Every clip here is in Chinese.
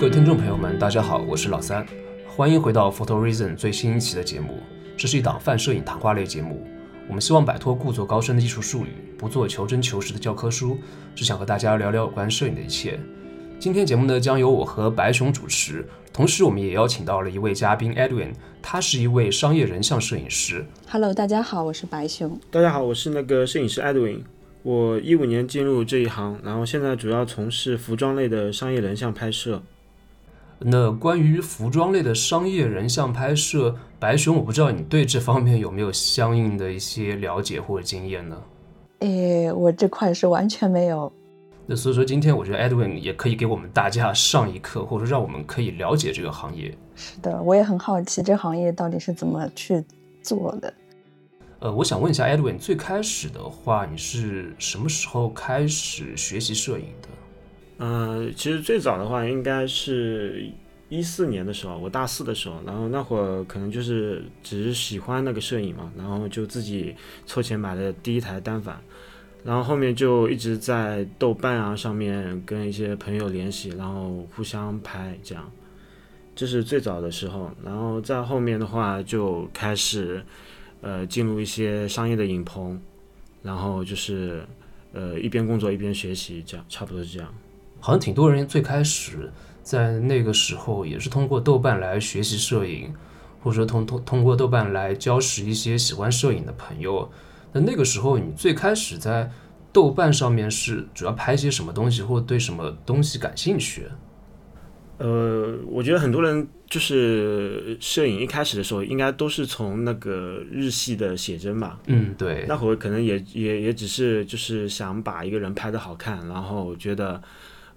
各位听众朋友们，大家好，我是老三，欢迎回到 Photo Reason 最新一期的节目。这是一档泛摄影谈话类节目，我们希望摆脱故作高深的艺术术语，不做求真求实的教科书，只想和大家聊聊有关摄影的一切。今天节目呢，将由我和白熊主持，同时我们也邀请到了一位嘉宾 Edwin，他是一位商业人像摄影师。Hello，大家好，我是白熊。大家好，我是那个摄影师 Edwin。我一五年进入这一行，然后现在主要从事服装类的商业人像拍摄。那关于服装类的商业人像拍摄，白熊，我不知道你对这方面有没有相应的一些了解或者经验呢？诶，我这块是完全没有。那所以说，今天我觉得 Edwin 也可以给我们大家上一课，或者说让我们可以了解这个行业。是的，我也很好奇这行业到底是怎么去做的。呃，我想问一下 Edwin，最开始的话，你是什么时候开始学习摄影的？呃，其实最早的话应该是一四年的时候，我大四的时候，然后那会儿可能就是只是喜欢那个摄影嘛，然后就自己凑钱买了第一台单反，然后后面就一直在豆瓣啊上面跟一些朋友联系，然后互相拍这样，这是最早的时候，然后在后面的话就开始呃进入一些商业的影棚，然后就是呃一边工作一边学习，这样差不多是这样。好像挺多人最开始在那个时候也是通过豆瓣来学习摄影，或者说通通通过豆瓣来交识一些喜欢摄影的朋友。那那个时候你最开始在豆瓣上面是主要拍些什么东西，或对什么东西感兴趣？呃，我觉得很多人就是摄影一开始的时候，应该都是从那个日系的写真吧。嗯，对，那会儿可能也也也只是就是想把一个人拍的好看，然后觉得，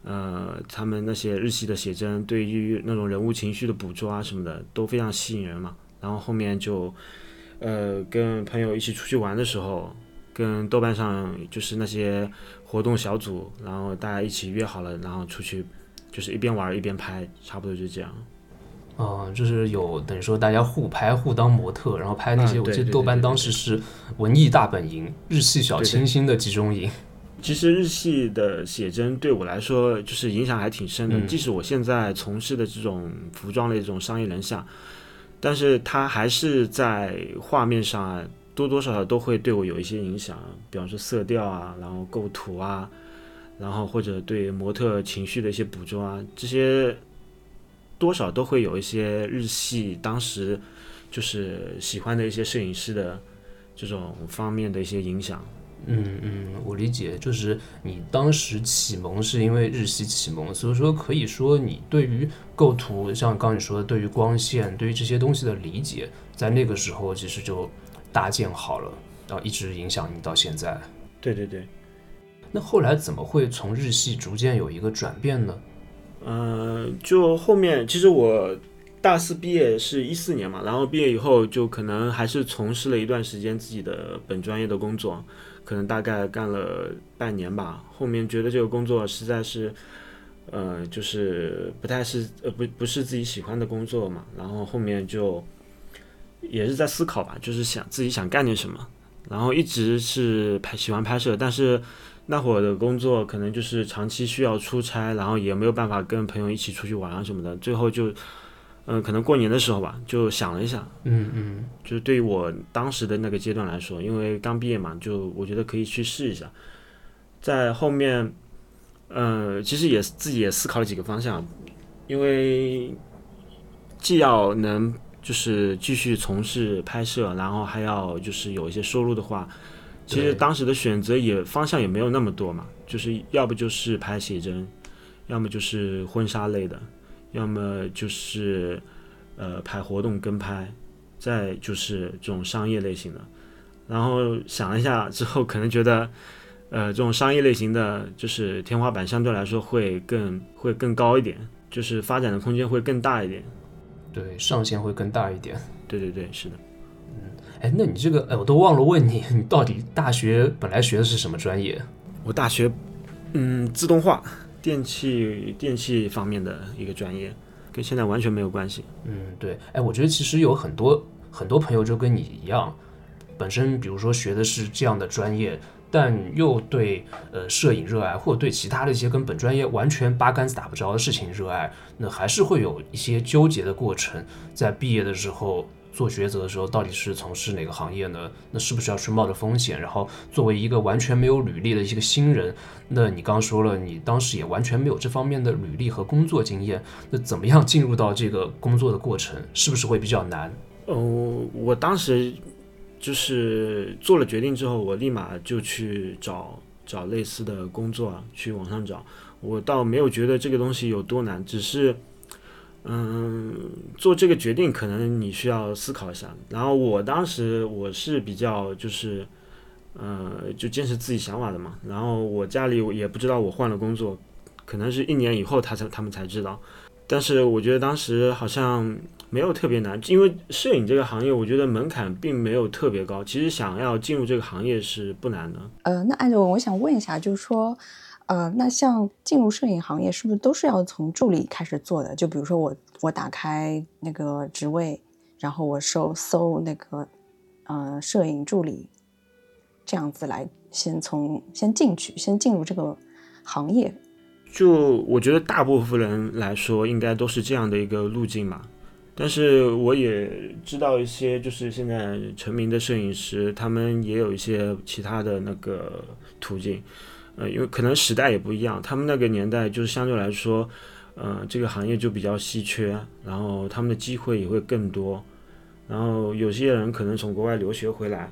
呃，他们那些日系的写真对于那种人物情绪的捕捉啊什么的都非常吸引人嘛。然后后面就，呃，跟朋友一起出去玩的时候，跟豆瓣上就是那些活动小组，然后大家一起约好了，然后出去。就是一边玩一边拍，差不多就这样。嗯、呃，就是有等于说大家互拍互当模特，然后拍那些。啊、我记得豆瓣当时是文艺大本营、日系小清新的集中营。其实日系的写真对我来说就是影响还挺深的，嗯、即使我现在从事的这种服装类这种商业人像，但是它还是在画面上啊，多多少少都会对我有一些影响，比方说色调啊，然后构图啊。然后或者对模特情绪的一些捕捉啊，这些多少都会有一些日系当时就是喜欢的一些摄影师的这种方面的一些影响。嗯嗯，我理解，就是你当时启蒙是因为日系启蒙，所以说可以说你对于构图，像刚你说的，对于光线，对于这些东西的理解，在那个时候其实就搭建好了，然后一直影响你到现在。对对对。那后来怎么会从日系逐渐有一个转变呢？呃，就后面其实我大四毕业是一四年嘛，然后毕业以后就可能还是从事了一段时间自己的本专业的工作，可能大概干了半年吧。后面觉得这个工作实在是，呃，就是不太是呃不不是自己喜欢的工作嘛，然后后面就也是在思考吧，就是想自己想干点什么，然后一直是拍喜欢拍摄，但是。那会儿的工作可能就是长期需要出差，然后也没有办法跟朋友一起出去玩啊什么的。最后就，嗯、呃，可能过年的时候吧，就想了一下，嗯嗯，就是对于我当时的那个阶段来说，因为刚毕业嘛，就我觉得可以去试一下。在后面，呃，其实也自己也思考了几个方向，因为既要能就是继续从事拍摄，然后还要就是有一些收入的话。其实当时的选择也方向也没有那么多嘛，就是要不就是拍写真，要么就是婚纱类的，要么就是呃拍活动跟拍，再就是这种商业类型的。然后想了一下之后，可能觉得呃这种商业类型的就是天花板相对来说会更会更高一点，就是发展的空间会更大一点。对，上限会更大一点。对对对，是的。嗯哎，那你这个，哎，我都忘了问你，你到底大学本来学的是什么专业？我大学，嗯，自动化、电器、电器方面的一个专业，跟现在完全没有关系。嗯，对。哎，我觉得其实有很多很多朋友就跟你一样，本身比如说学的是这样的专业，但又对呃摄影热爱，或者对其他的一些跟本专业完全八竿子打不着的事情热爱，那还是会有一些纠结的过程。在毕业的时候做抉择的时候，到底是从事哪个行业呢？那是不是要去冒着风险？然后作为一个完全没有履历的一个新人，那你刚说了，你当时也完全没有这方面的履历和工作经验，那怎么样进入到这个工作的过程，是不是会比较难？嗯，我当时。就是做了决定之后，我立马就去找找类似的工作，去网上找。我倒没有觉得这个东西有多难，只是，嗯，做这个决定可能你需要思考一下。然后我当时我是比较就是，呃，就坚持自己想法的嘛。然后我家里也不知道我换了工作，可能是一年以后他才他们才知道。但是我觉得当时好像。没有特别难，因为摄影这个行业，我觉得门槛并没有特别高。其实想要进入这个行业是不难的。呃，那艾伦，我想问一下，就是说，呃，那像进入摄影行业，是不是都是要从助理开始做的？就比如说我我打开那个职位，然后我搜搜那个呃摄影助理，这样子来先从先进去，先进入这个行业。就我觉得大部分人来说，应该都是这样的一个路径嘛。但是我也知道一些，就是现在成名的摄影师，他们也有一些其他的那个途径，呃，因为可能时代也不一样，他们那个年代就是相对来说，呃，这个行业就比较稀缺，然后他们的机会也会更多，然后有些人可能从国外留学回来，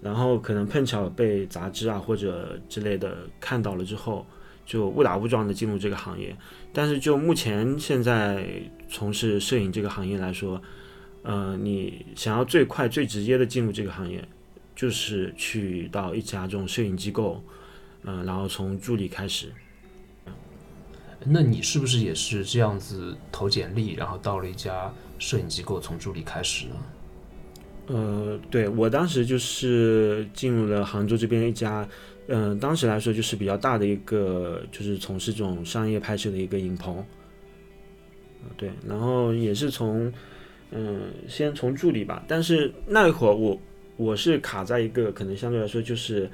然后可能碰巧被杂志啊或者之类的看到了之后。就误打误撞的进入这个行业，但是就目前现在从事摄影这个行业来说，呃，你想要最快最直接的进入这个行业，就是去到一家这种摄影机构，嗯，然后从助理开始。那你是不是也是这样子投简历，然后到了一家摄影机构从助理开始呢？呃，对我当时就是进入了杭州这边一家。嗯，当时来说就是比较大的一个，就是从事这种商业拍摄的一个影棚，对，然后也是从，嗯，先从助理吧，但是那会儿我我是卡在一个可能相对来说就是，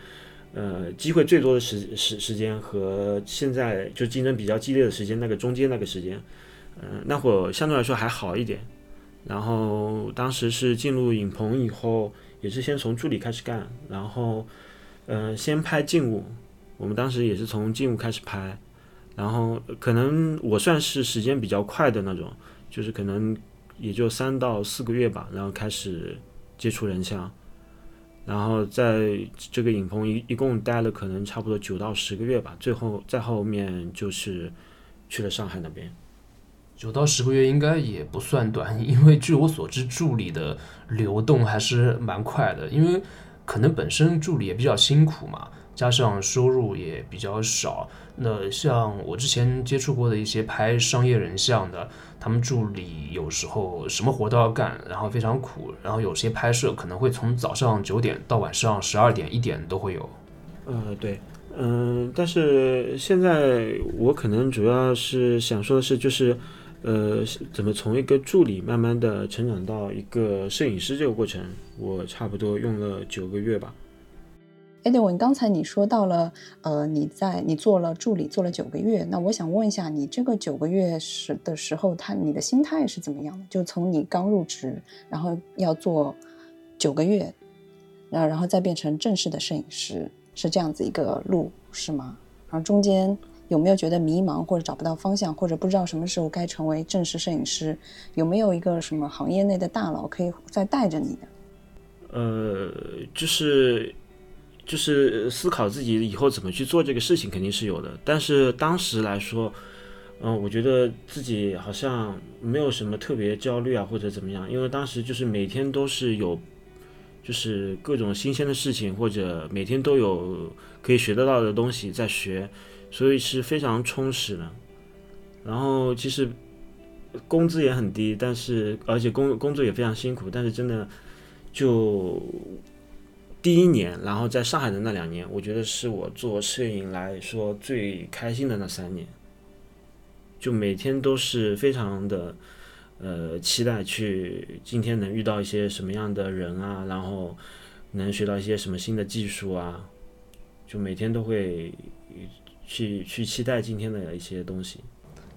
呃，机会最多的时时时间和现在就竞争比较激烈的时间那个中间那个时间，嗯，那会儿相对来说还好一点，然后当时是进入影棚以后，也是先从助理开始干，然后。嗯，先拍静物，我们当时也是从静物开始拍，然后可能我算是时间比较快的那种，就是可能也就三到四个月吧，然后开始接触人像，然后在这个影棚一一共待了可能差不多九到十个月吧，最后再后面就是去了上海那边。九到十个月应该也不算短，因为据我所知，助理的流动还是蛮快的，因为。可能本身助理也比较辛苦嘛，加上收入也比较少。那像我之前接触过的一些拍商业人像的，他们助理有时候什么活都要干，然后非常苦。然后有些拍摄可能会从早上九点到晚上十二点一点都会有。呃，对，嗯，但是现在我可能主要是想说的是，就是。呃，怎么从一个助理慢慢的成长到一个摄影师这个过程，我差不多用了九个月吧。哎，对，我刚才你说到了，呃，你在你做了助理做了九个月，那我想问一下，你这个九个月时的时候，他你的心态是怎么样的？就从你刚入职，然后要做九个月，然后然后再变成正式的摄影师，是这样子一个路是吗？然后中间。有没有觉得迷茫或者找不到方向，或者不知道什么时候该成为正式摄影师？有没有一个什么行业内的大佬可以再带着你的？呃，就是就是思考自己以后怎么去做这个事情，肯定是有的。但是当时来说，嗯，我觉得自己好像没有什么特别焦虑啊，或者怎么样，因为当时就是每天都是有，就是各种新鲜的事情，或者每天都有可以学得到的东西在学。所以是非常充实的，然后其实工资也很低，但是而且工工作也非常辛苦，但是真的就第一年，然后在上海的那两年，我觉得是我做摄影来说最开心的那三年，就每天都是非常的呃期待去今天能遇到一些什么样的人啊，然后能学到一些什么新的技术啊。就每天都会去去期待今天的一些东西。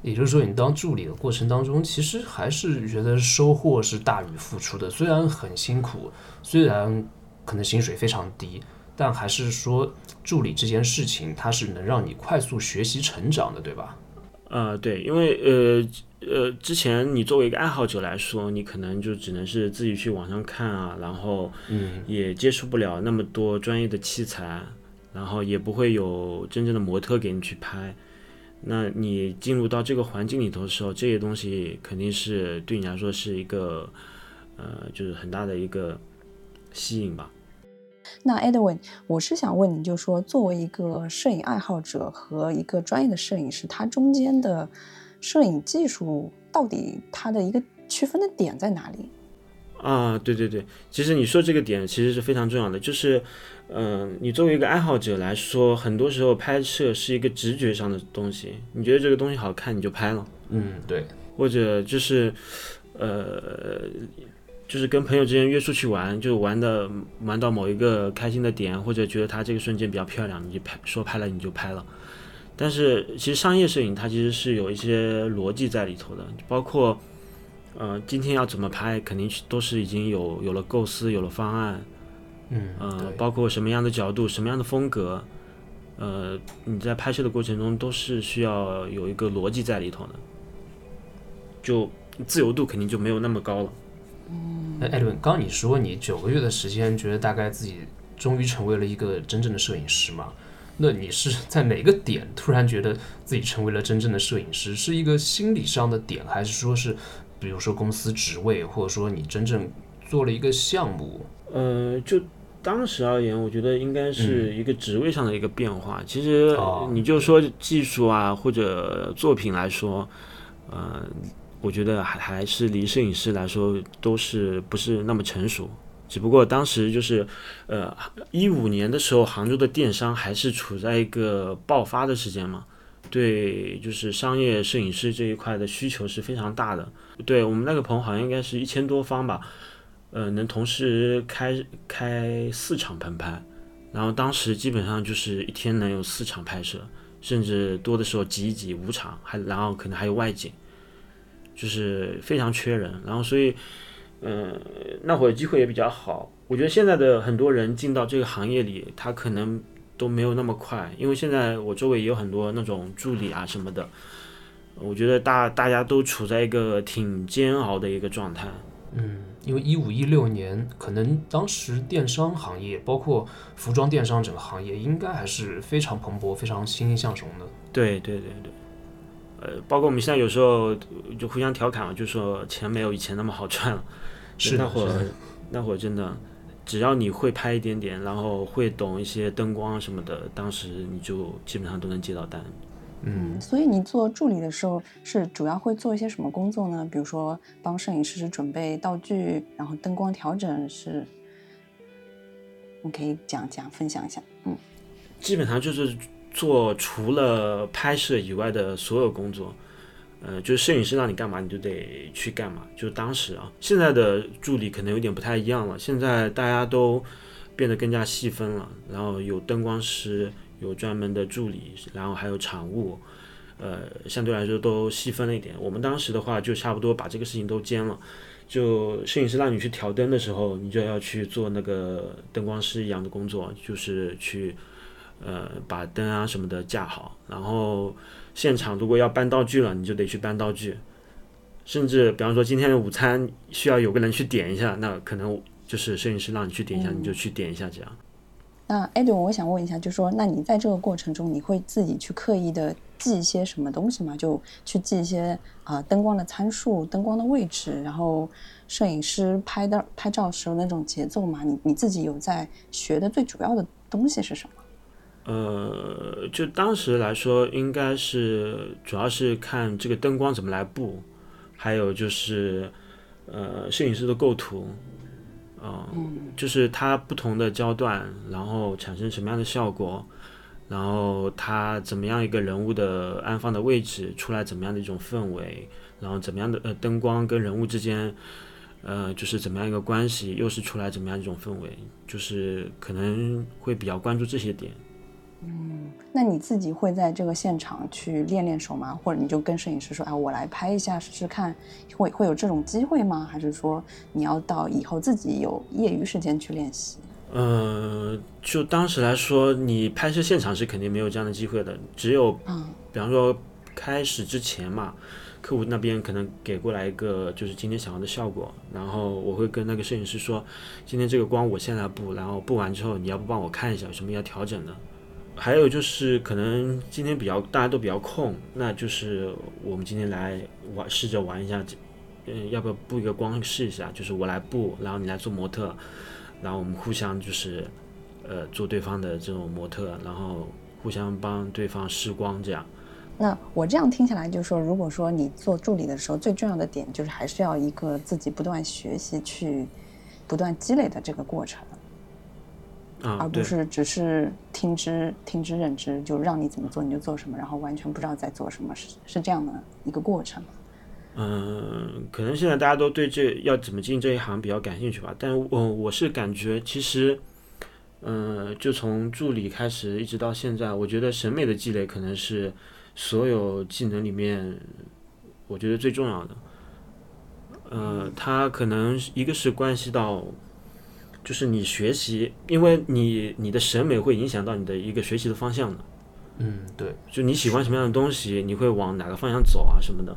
也就是说，你当助理的过程当中，其实还是觉得收获是大于付出的。虽然很辛苦，虽然可能薪水非常低，但还是说助理这件事情，它是能让你快速学习成长的，对吧？呃，对，因为呃呃，之前你作为一个爱好者来说，你可能就只能是自己去网上看啊，然后嗯也接触不了那么多专业的器材，然后也不会有真正的模特给你去拍。那你进入到这个环境里头的时候，这些东西肯定是对你来说是一个呃，就是很大的一个吸引吧。那 Edwin，我是想问你，就说作为一个摄影爱好者和一个专业的摄影师，他中间的摄影技术到底它的一个区分的点在哪里？啊，对对对，其实你说这个点其实是非常重要的，就是，嗯、你作为一个爱好者来说，很多时候拍摄是一个直觉上的东西，你觉得这个东西好看你就拍了，嗯，对，或者就是，呃，就是跟朋友之间约出去玩，就玩的玩到某一个开心的点，或者觉得他这个瞬间比较漂亮，你就拍，说拍了你就拍了。但是其实商业摄影它其实是有一些逻辑在里头的，包括，呃，今天要怎么拍，肯定是都是已经有有了构思，有了方案，嗯，呃，包括什么样的角度、什么样的风格，呃，你在拍摄的过程中都是需要有一个逻辑在里头的，就自由度肯定就没有那么高了。那艾伦，刚刚你说你九个月的时间，觉得大概自己终于成为了一个真正的摄影师嘛？那你是在哪个点突然觉得自己成为了真正的摄影师？是一个心理上的点，还是说是，比如说公司职位，或者说你真正做了一个项目？呃，就当时而言，我觉得应该是一个职位上的一个变化。其实哦你就说技术啊或者作品来说，呃，我觉得还还是离摄影师来说都是不是那么成熟。只不过当时就是，呃，一五年的时候，杭州的电商还是处在一个爆发的时间嘛，对，就是商业摄影师这一块的需求是非常大的。对我们那个棚好像应该是一千多方吧，呃，能同时开开四场棚拍，然后当时基本上就是一天能有四场拍摄，甚至多的时候挤一挤五场，还然后可能还有外景，就是非常缺人，然后所以，嗯、那会儿机会也比较好。我觉得现在的很多人进到这个行业里，他可能都没有那么快，因为现在我周围也有很多那种助理啊什么的，我觉得大大家都处在一个挺煎熬的一个状态。嗯，因为一五一六年，可能当时电商行业，包括服装电商整个行业，应该还是非常蓬勃、非常欣欣向荣的。对对对对，呃，包括我们现在有时候就互相调侃嘛，就说钱没有以前那么好赚了。是，那会儿，那会儿真的，只要你会拍一点点，然后会懂一些灯光什么的，当时你就基本上都能接到单。嗯，所以你做助理的时候是主要会做一些什么工作呢？比如说帮摄影师准备道具，然后灯光调整是，你可以讲讲分享一下。嗯，基本上就是做除了拍摄以外的所有工作。呃，就是摄影师让你干嘛，你就得去干嘛。就当时啊，现在的助理可能有点不太一样了。现在大家都变得更加细分了，然后有灯光师，有专门的助理，然后还有场务，呃，相对来说都细分了一点。我们当时的话，就差不多把这个事情都兼了。就摄影师让你去调灯的时候，你就要去做那个灯光师一样的工作，就是去呃把灯啊什么的架好，然后现场如果要搬道具了，你就得去搬道具。甚至比方说今天的午餐需要有个人去点一下，那可能就是摄影师让你去点一下，你就去点一下这样。那 Edwin，我想问一下，就说那你在这个过程中，你会自己去刻意的记一些什么东西吗？就去记一些啊、灯光的参数、灯光的位置，然后摄影师拍的拍照时候那种节奏嘛？你你自己有在学的最主要的东西是什么？呃，就当时来说，应该是主要是看这个灯光怎么来布，还有就是呃摄影师的构图，嗯、就是它不同的焦段，然后产生什么样的效果，然后它怎么样一个人物的安放的位置出来怎么样的一种氛围，然后怎么样的呃灯光跟人物之间。呃，就是怎么样一个关系，又是出来怎么样一种氛围，就是可能会比较关注这些点。那你自己会在这个现场去练练手吗？或者你就跟摄影师说，啊，我来拍一下试试看，会会有这种机会吗？还是说你要到以后自己有业余时间去练习？呃，就当时来说，你拍摄现场是肯定没有这样的机会的，只有嗯比方说开始之前嘛，客户那边可能给过来一个就是今天想要的效果，然后我会跟那个摄影师说，今天这个光我现在布，然后布完之后你要不帮我看一下有什么要调整的。还有就是可能今天比较大家都比较空，那就是我们今天来玩试着玩一下，嗯，要不要布一个光试一下？就是我来布，然后你来做模特，然后我们互相就是呃做对方的这种模特，然后互相帮对方试光这样。那我这样听下来，就是说，如果说你做助理的时候，最重要的点就是还是要一个自己不断学习、去不断积累的这个过程，啊，而不是只是听之听之任之，就让你怎么做你就做什么，然后完全不知道在做什么，是是这样的一个过程？嗯，可能现在大家都对这要怎么进这一行比较感兴趣吧，但我我是感觉其实，嗯，就从助理开始一直到现在，我觉得审美的积累可能是所有技能里面我觉得最重要的。呃，它可能一个是关系到，就是你学习，因为你你的审美会影响到你的一个学习的方向的。嗯，对，就你喜欢什么样的东西，你会往哪个方向走啊什么的，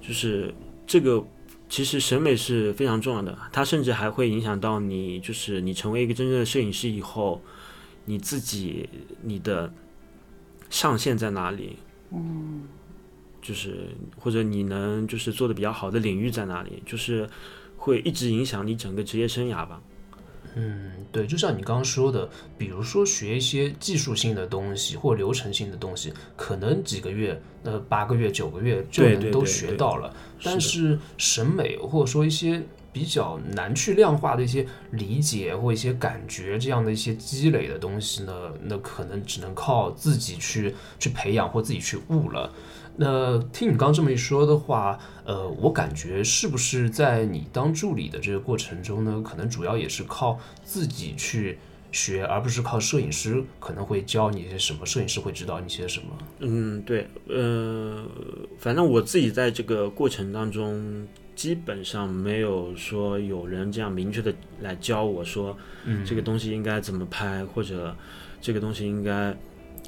就是这个其实审美是非常重要的，它甚至还会影响到你，就是你成为一个真正的摄影师以后，你自己你的上限在哪里？嗯，就是或者你能就是做的比较好的领域在哪里？就是会一直影响你整个职业生涯吧。嗯，对，就像你刚刚说的，比如说学一些技术性的东西或流程性的东西，可能几个月、呃八个月、九个月就能都对对对学到了。但是审美或者说一些比较难去量化的一些理解或一些感觉这样的一些积累的东西呢，那可能只能靠自己去去培养或自己去悟了。那听你刚刚这么一说的话，呃，我感觉是不是在你当助理的这个过程中呢，可能主要也是靠自己去学，而不是靠摄影师可能会教你一些什么，摄影师会指导你些什么。嗯，对，呃，反正我自己在这个过程当中，基本上没有说有人这样明确的来教我说，嗯这个东西应该怎么拍，或者这个东西应该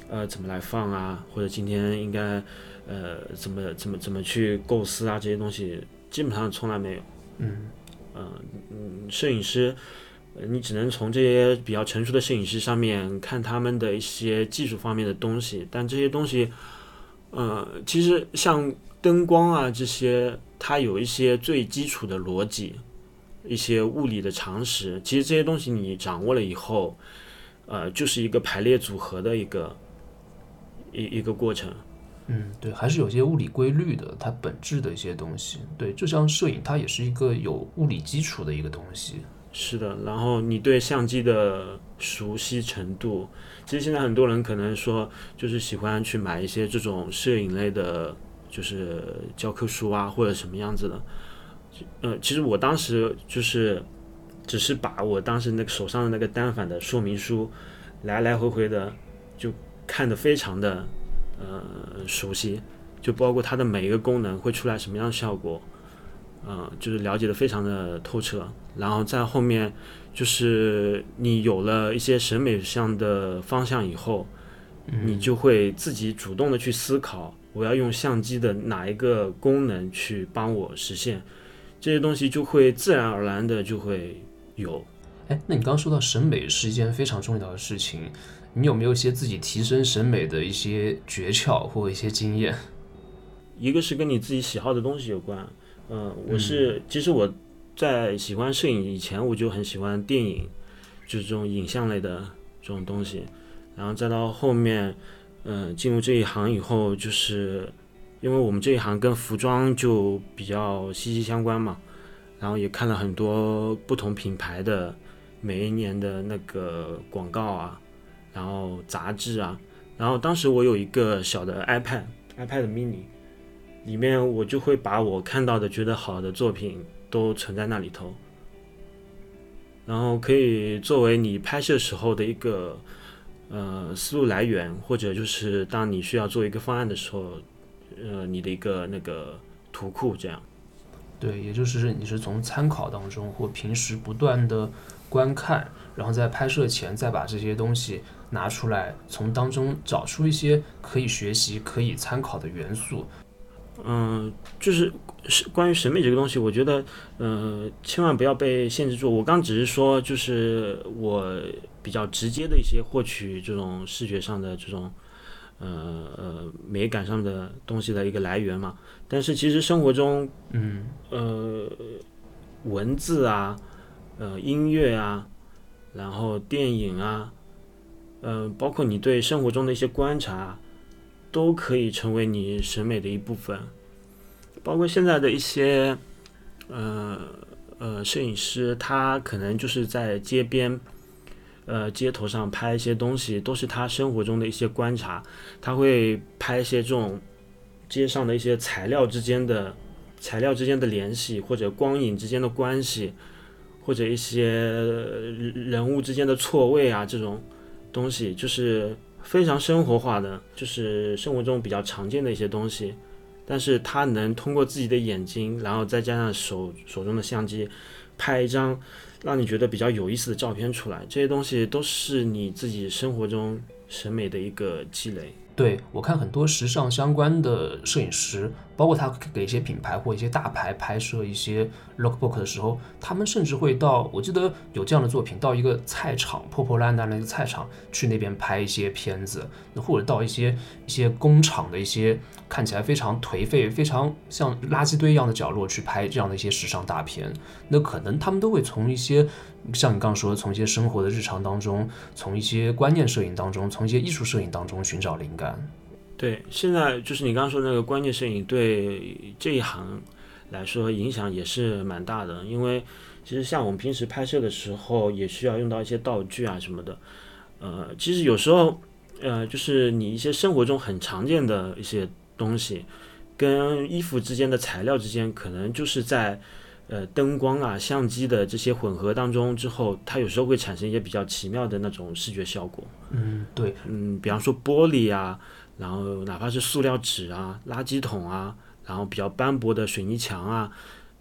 呃怎么来放啊，或者今天应该呃怎么怎么怎么去构思啊，这些东西基本上从来没有。嗯嗯嗯，摄影师，呃你只能从这些比较成熟的摄影师上面看他们的一些技术方面的东西，但这些东西，呃，其实像灯光啊这些，它有一些最基础的逻辑，一些物理的常识，其实这些东西你掌握了以后，呃，就是一个排列组合的一个一一个过程。嗯，对，还是有些物理规律的，它本质的一些东西。对，就像摄影，它也是一个有物理基础的一个东西。是的，然后你对相机的熟悉程度，其实现在很多人可能说，就是喜欢去买一些这种摄影类的，就是教科书啊，或者什么样子的。呃，其实我当时就是只是把我当时那个手上的那个单反的说明书，来来回回的就看得非常的呃熟悉，就包括它的每一个功能会出来什么样的效果，嗯、就是了解的非常的透彻。然后在后面，就是你有了一些审美上的方向以后，你就会自己主动的去思考，我要用相机的哪一个功能去帮我实现，这些东西就会自然而然的就会有。哎，那你刚刚说到审美是一件非常重要的事情，你有没有一些自己提升审美的一些诀窍或一些经验？一个是跟你自己喜好的东西有关，嗯、我是、其实我在喜欢摄影以前，我就很喜欢电影，就是这种影像类的这种东西，然后再到后面，嗯、进入这一行以后，就是因为我们这一行跟服装就比较息息相关嘛，然后也看了很多不同品牌的每一年的那个广告啊，然后杂志啊，然后当时我有一个小的 iPad，iPad mini。里面我就会把我看到的觉得好的作品都存在那里头，然后可以作为你拍摄时候的一个呃思路来源，或者就是当你需要做一个方案的时候，呃你的一个那个图库这样。对，也就是你是从参考当中或平时不断的观看，然后在拍摄前再把这些东西拿出来，从当中找出一些可以学习、可以参考的元素。嗯，就是是关于审美这个东西，我觉得，呃，千万不要被限制住。我刚只是说，就是我比较直接的一些获取这种视觉上的这种，呃呃美感上的东西的一个来源嘛。但是其实生活中，嗯，呃，文字啊，呃，音乐啊，然后电影啊，呃，包括你对生活中的一些观察。都可以成为你审美的一部分，包括现在的一些，呃呃，摄影师，他可能就是在街边，呃，街头上拍一些东西，都是他生活中的一些观察。他会拍一些这种街上的一些材料之间的材料之间的联系，或者光影之间的关系，或者一些人物之间的错位啊，这种东西就是。非常生活化的，就是生活中比较常见的一些东西，但是他能通过自己的眼睛，然后再加上手手中的相机，拍一张让你觉得比较有意思的照片出来，这些东西都是你自己生活中审美的一个积累。对我看很多时尚相关的摄影师，包括他给一些品牌或一些大牌拍摄一些 lookbook 的时候，他们甚至会到，我记得有这样的作品，到一个菜场，破破烂烂的一个菜场，去那边拍一些片子，或者到一些一些工厂的一些看起来非常颓废、非常像垃圾堆一样的角落去拍这样的一些时尚大片，那可能他们都会从一些。像你刚刚说的，从一些生活的日常当中，从一些观念摄影当中，从一些艺术摄影当中寻找灵感。对，现在就是你刚刚说那个观念摄影，对这一行来说影响也是蛮大的。因为其实像我们平时拍摄的时候，也需要用到一些道具啊什么的。呃，其实有时候，呃，就是你一些生活中很常见的一些东西，跟衣服之间的材料之间，可能就是在。呃，灯光啊，相机的这些混合当中之后，它有时候会产生一些比较奇妙的那种视觉效果。嗯，对，嗯，比方说玻璃啊，然后哪怕是塑料纸啊、垃圾桶啊，然后比较斑驳的水泥墙啊，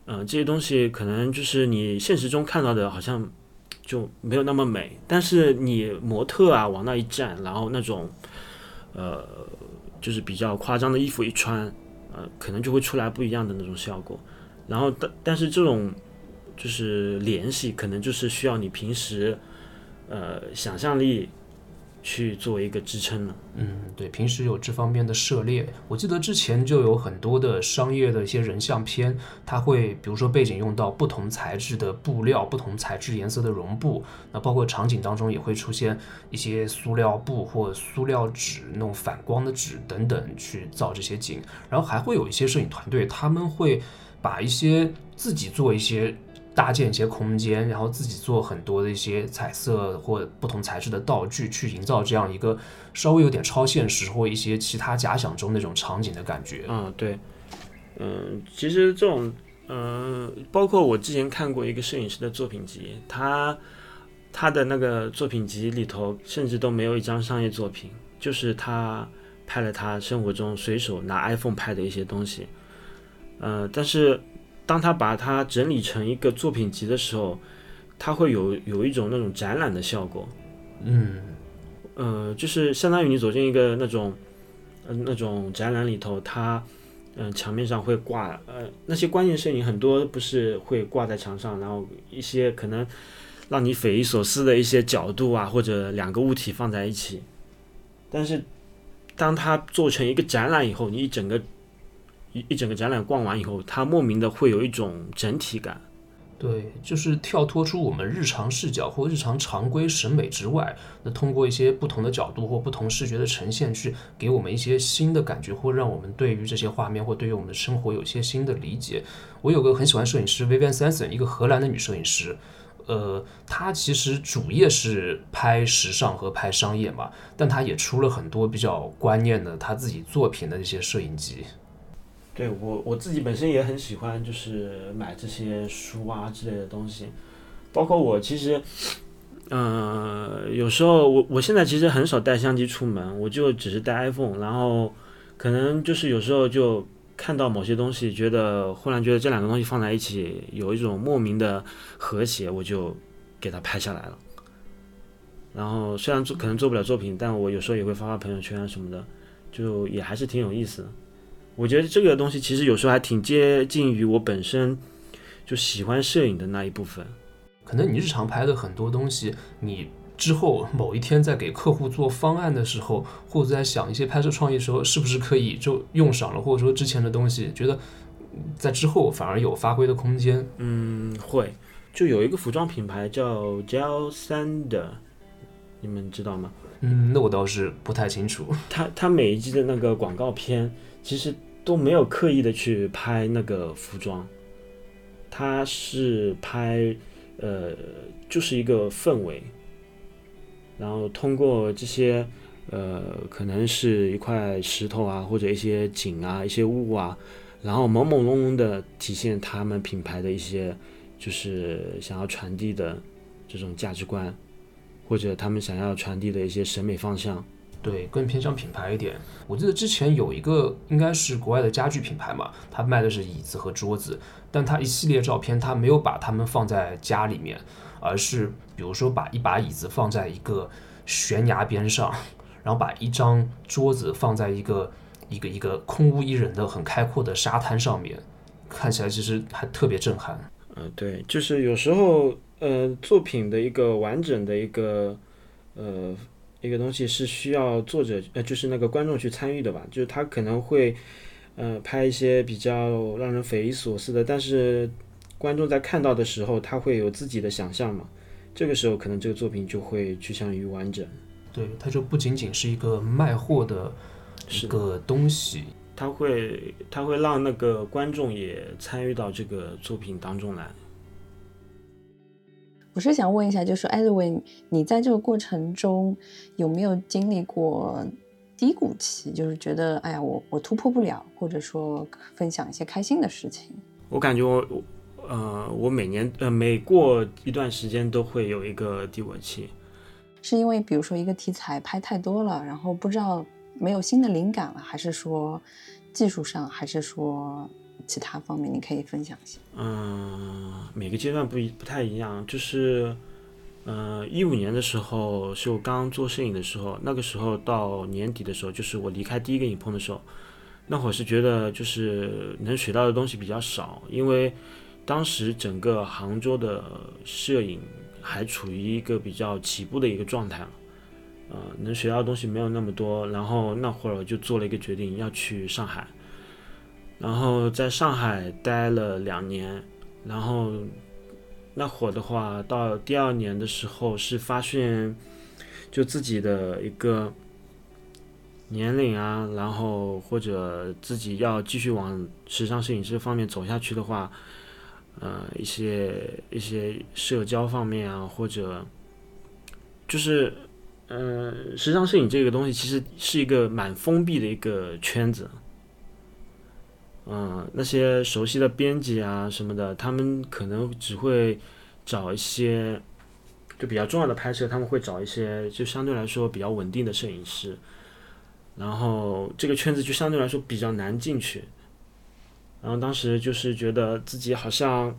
嗯，这些东西可能就是你现实中看到的，好像就没有那么美，但是你模特啊往那一站，然后那种呃，就是比较夸张的衣服一穿，呃，可能就会出来不一样的那种效果。然后，但但是这种就是联系，可能就是需要你平时呃想象力去做一个支撑了。嗯，对，平时有这方面的涉猎。我记得之前就有很多的商业的一些人像片，它会比如说背景用到不同材质的布料、不同材质颜色的绒布，那包括场景当中也会出现一些塑料布或塑料纸那种反光的纸等等去造这些景。然后还会有一些摄影团队，他们会。把一些自己做一些搭建一些空间，然后自己做很多的一些彩色或不同材质的道具，去营造这样一个稍微有点超现实或一些其他假想中那种场景的感觉。嗯，对，嗯，其实这种，嗯，包括我之前看过一个摄影师的作品集，他他的那个作品集里头甚至都没有一张商业作品，就是他拍了他生活中随手拿 iPhone 拍的一些东西。呃，但是当他把它整理成一个作品集的时候，他会有有一种那种展览的效果，嗯，呃，就是相当于你走进一个那种，呃，那种展览里头，它，嗯，墙面上会挂，呃，那些关键摄影很多不是会挂在墙上，然后一些可能让你匪夷所思的一些角度啊，或者两个物体放在一起，但是当它做成一个展览以后，你一整个。一整个展览逛完以后，它莫名的会有一种整体感。对，就是跳脱出我们日常视角或日常常规审美之外，那通过一些不同的角度或不同视觉的呈现，去给我们一些新的感觉，或让我们对于这些画面或对于我们的生活有些新的理解。我有个很喜欢摄影师 Vivian Sanson，一个荷兰的女摄影师。呃，她其实主业是拍时尚和拍商业嘛，但她也出了很多比较观念的她自己作品的一些摄影集。对我我自己本身也很喜欢，就是买这些书啊之类的东西，包括我其实，呃，有时候我我现在其实很少带相机出门，我就只是带 iPhone，然后可能就是有时候就看到某些东西，觉得忽然觉得这两个东西放在一起有一种莫名的和谐，我就给它拍下来了。然后虽然做可能做不了作品，但我有时候也会发发朋友圈啊什么的，就也还是挺有意思的。我觉得这个东西其实有时候还挺接近于我本身就喜欢摄影的那一部分。可能你日常拍的很多东西，你之后某一天在给客户做方案的时候，或者在想一些拍摄创意的时候，是不是可以就用上了，或者说之前的东西，觉得在之后反而有发挥的空间？嗯，会。就有一个服装品牌叫 Gel Sander，你们知道吗？嗯，那我倒是不太清楚。他他每一季的那个广告片，其实都没有刻意的去拍那个服装，他是拍呃就是一个氛围，然后通过这些呃可能是一块石头啊，或者一些景啊、一些物啊，然后朦朦胧胧的体现他们品牌的一些就是想要传递的这种价值观，或者他们想要传递的一些审美方向。对，更偏向品牌一点。我记得之前有一个应该是国外的家具品牌嘛，它卖的是椅子和桌子，但它一系列照片它没有把它们放在家里面，而是比如说把一把椅子放在一个悬崖边上，然后把一张桌子放在一个一个一个空无一人的很开阔的沙滩上面，看起来其实还特别震撼。嗯，对，就是有时候呃作品的一个完整的一个呃。一个东西是需要作者呃，就是那个观众去参与的吧，就是他可能会呃拍一些比较让人匪夷所思的，但是观众在看到的时候，他会有自己的想象嘛，这个时候可能这个作品就会趋向于完整。对，它就不仅仅是一个卖货的一个东西，它会它会让那个观众也参与到这个作品当中来。我是想问一下，就是 Edwin，你在这个过程中有没有经历过低谷期？就是觉得，哎呀，我我突破不了，或者说分享一些开心的事情。我感觉我，呃，我每年呃每过一段时间都会有一个低谷期，是因为比如说一个题材拍太多了，然后不知道没有新的灵感了，还是说技术上，还是说？其他方面你可以分享一下。嗯，每个阶段不一不太一样。就是，呃，一五年的时候是我刚做摄影的时候，那个时候到年底的时候，就是我离开第一个影棚的时候，那会儿是觉得就是能学到的东西比较少，因为当时整个杭州的摄影还处于一个比较起步的一个状态呃，能学到的东西没有那么多。然后那会儿我就做了一个决定，要去上海。然后在上海待了两年，然后那会儿的话，到第二年的时候是发现，就自己的一个年龄啊，然后或者自己要继续往时尚摄影师方面走下去的话，呃，一些一些社交方面啊，或者就是，嗯，时尚摄影这个东西其实是一个蛮封闭的一个圈子。嗯，那些熟悉的编辑啊什么的，他们可能只会找一些就比较重要的拍摄，他们会找一些就相对来说比较稳定的摄影师，然后这个圈子就相对来说比较难进去。然后当时就是觉得自己好像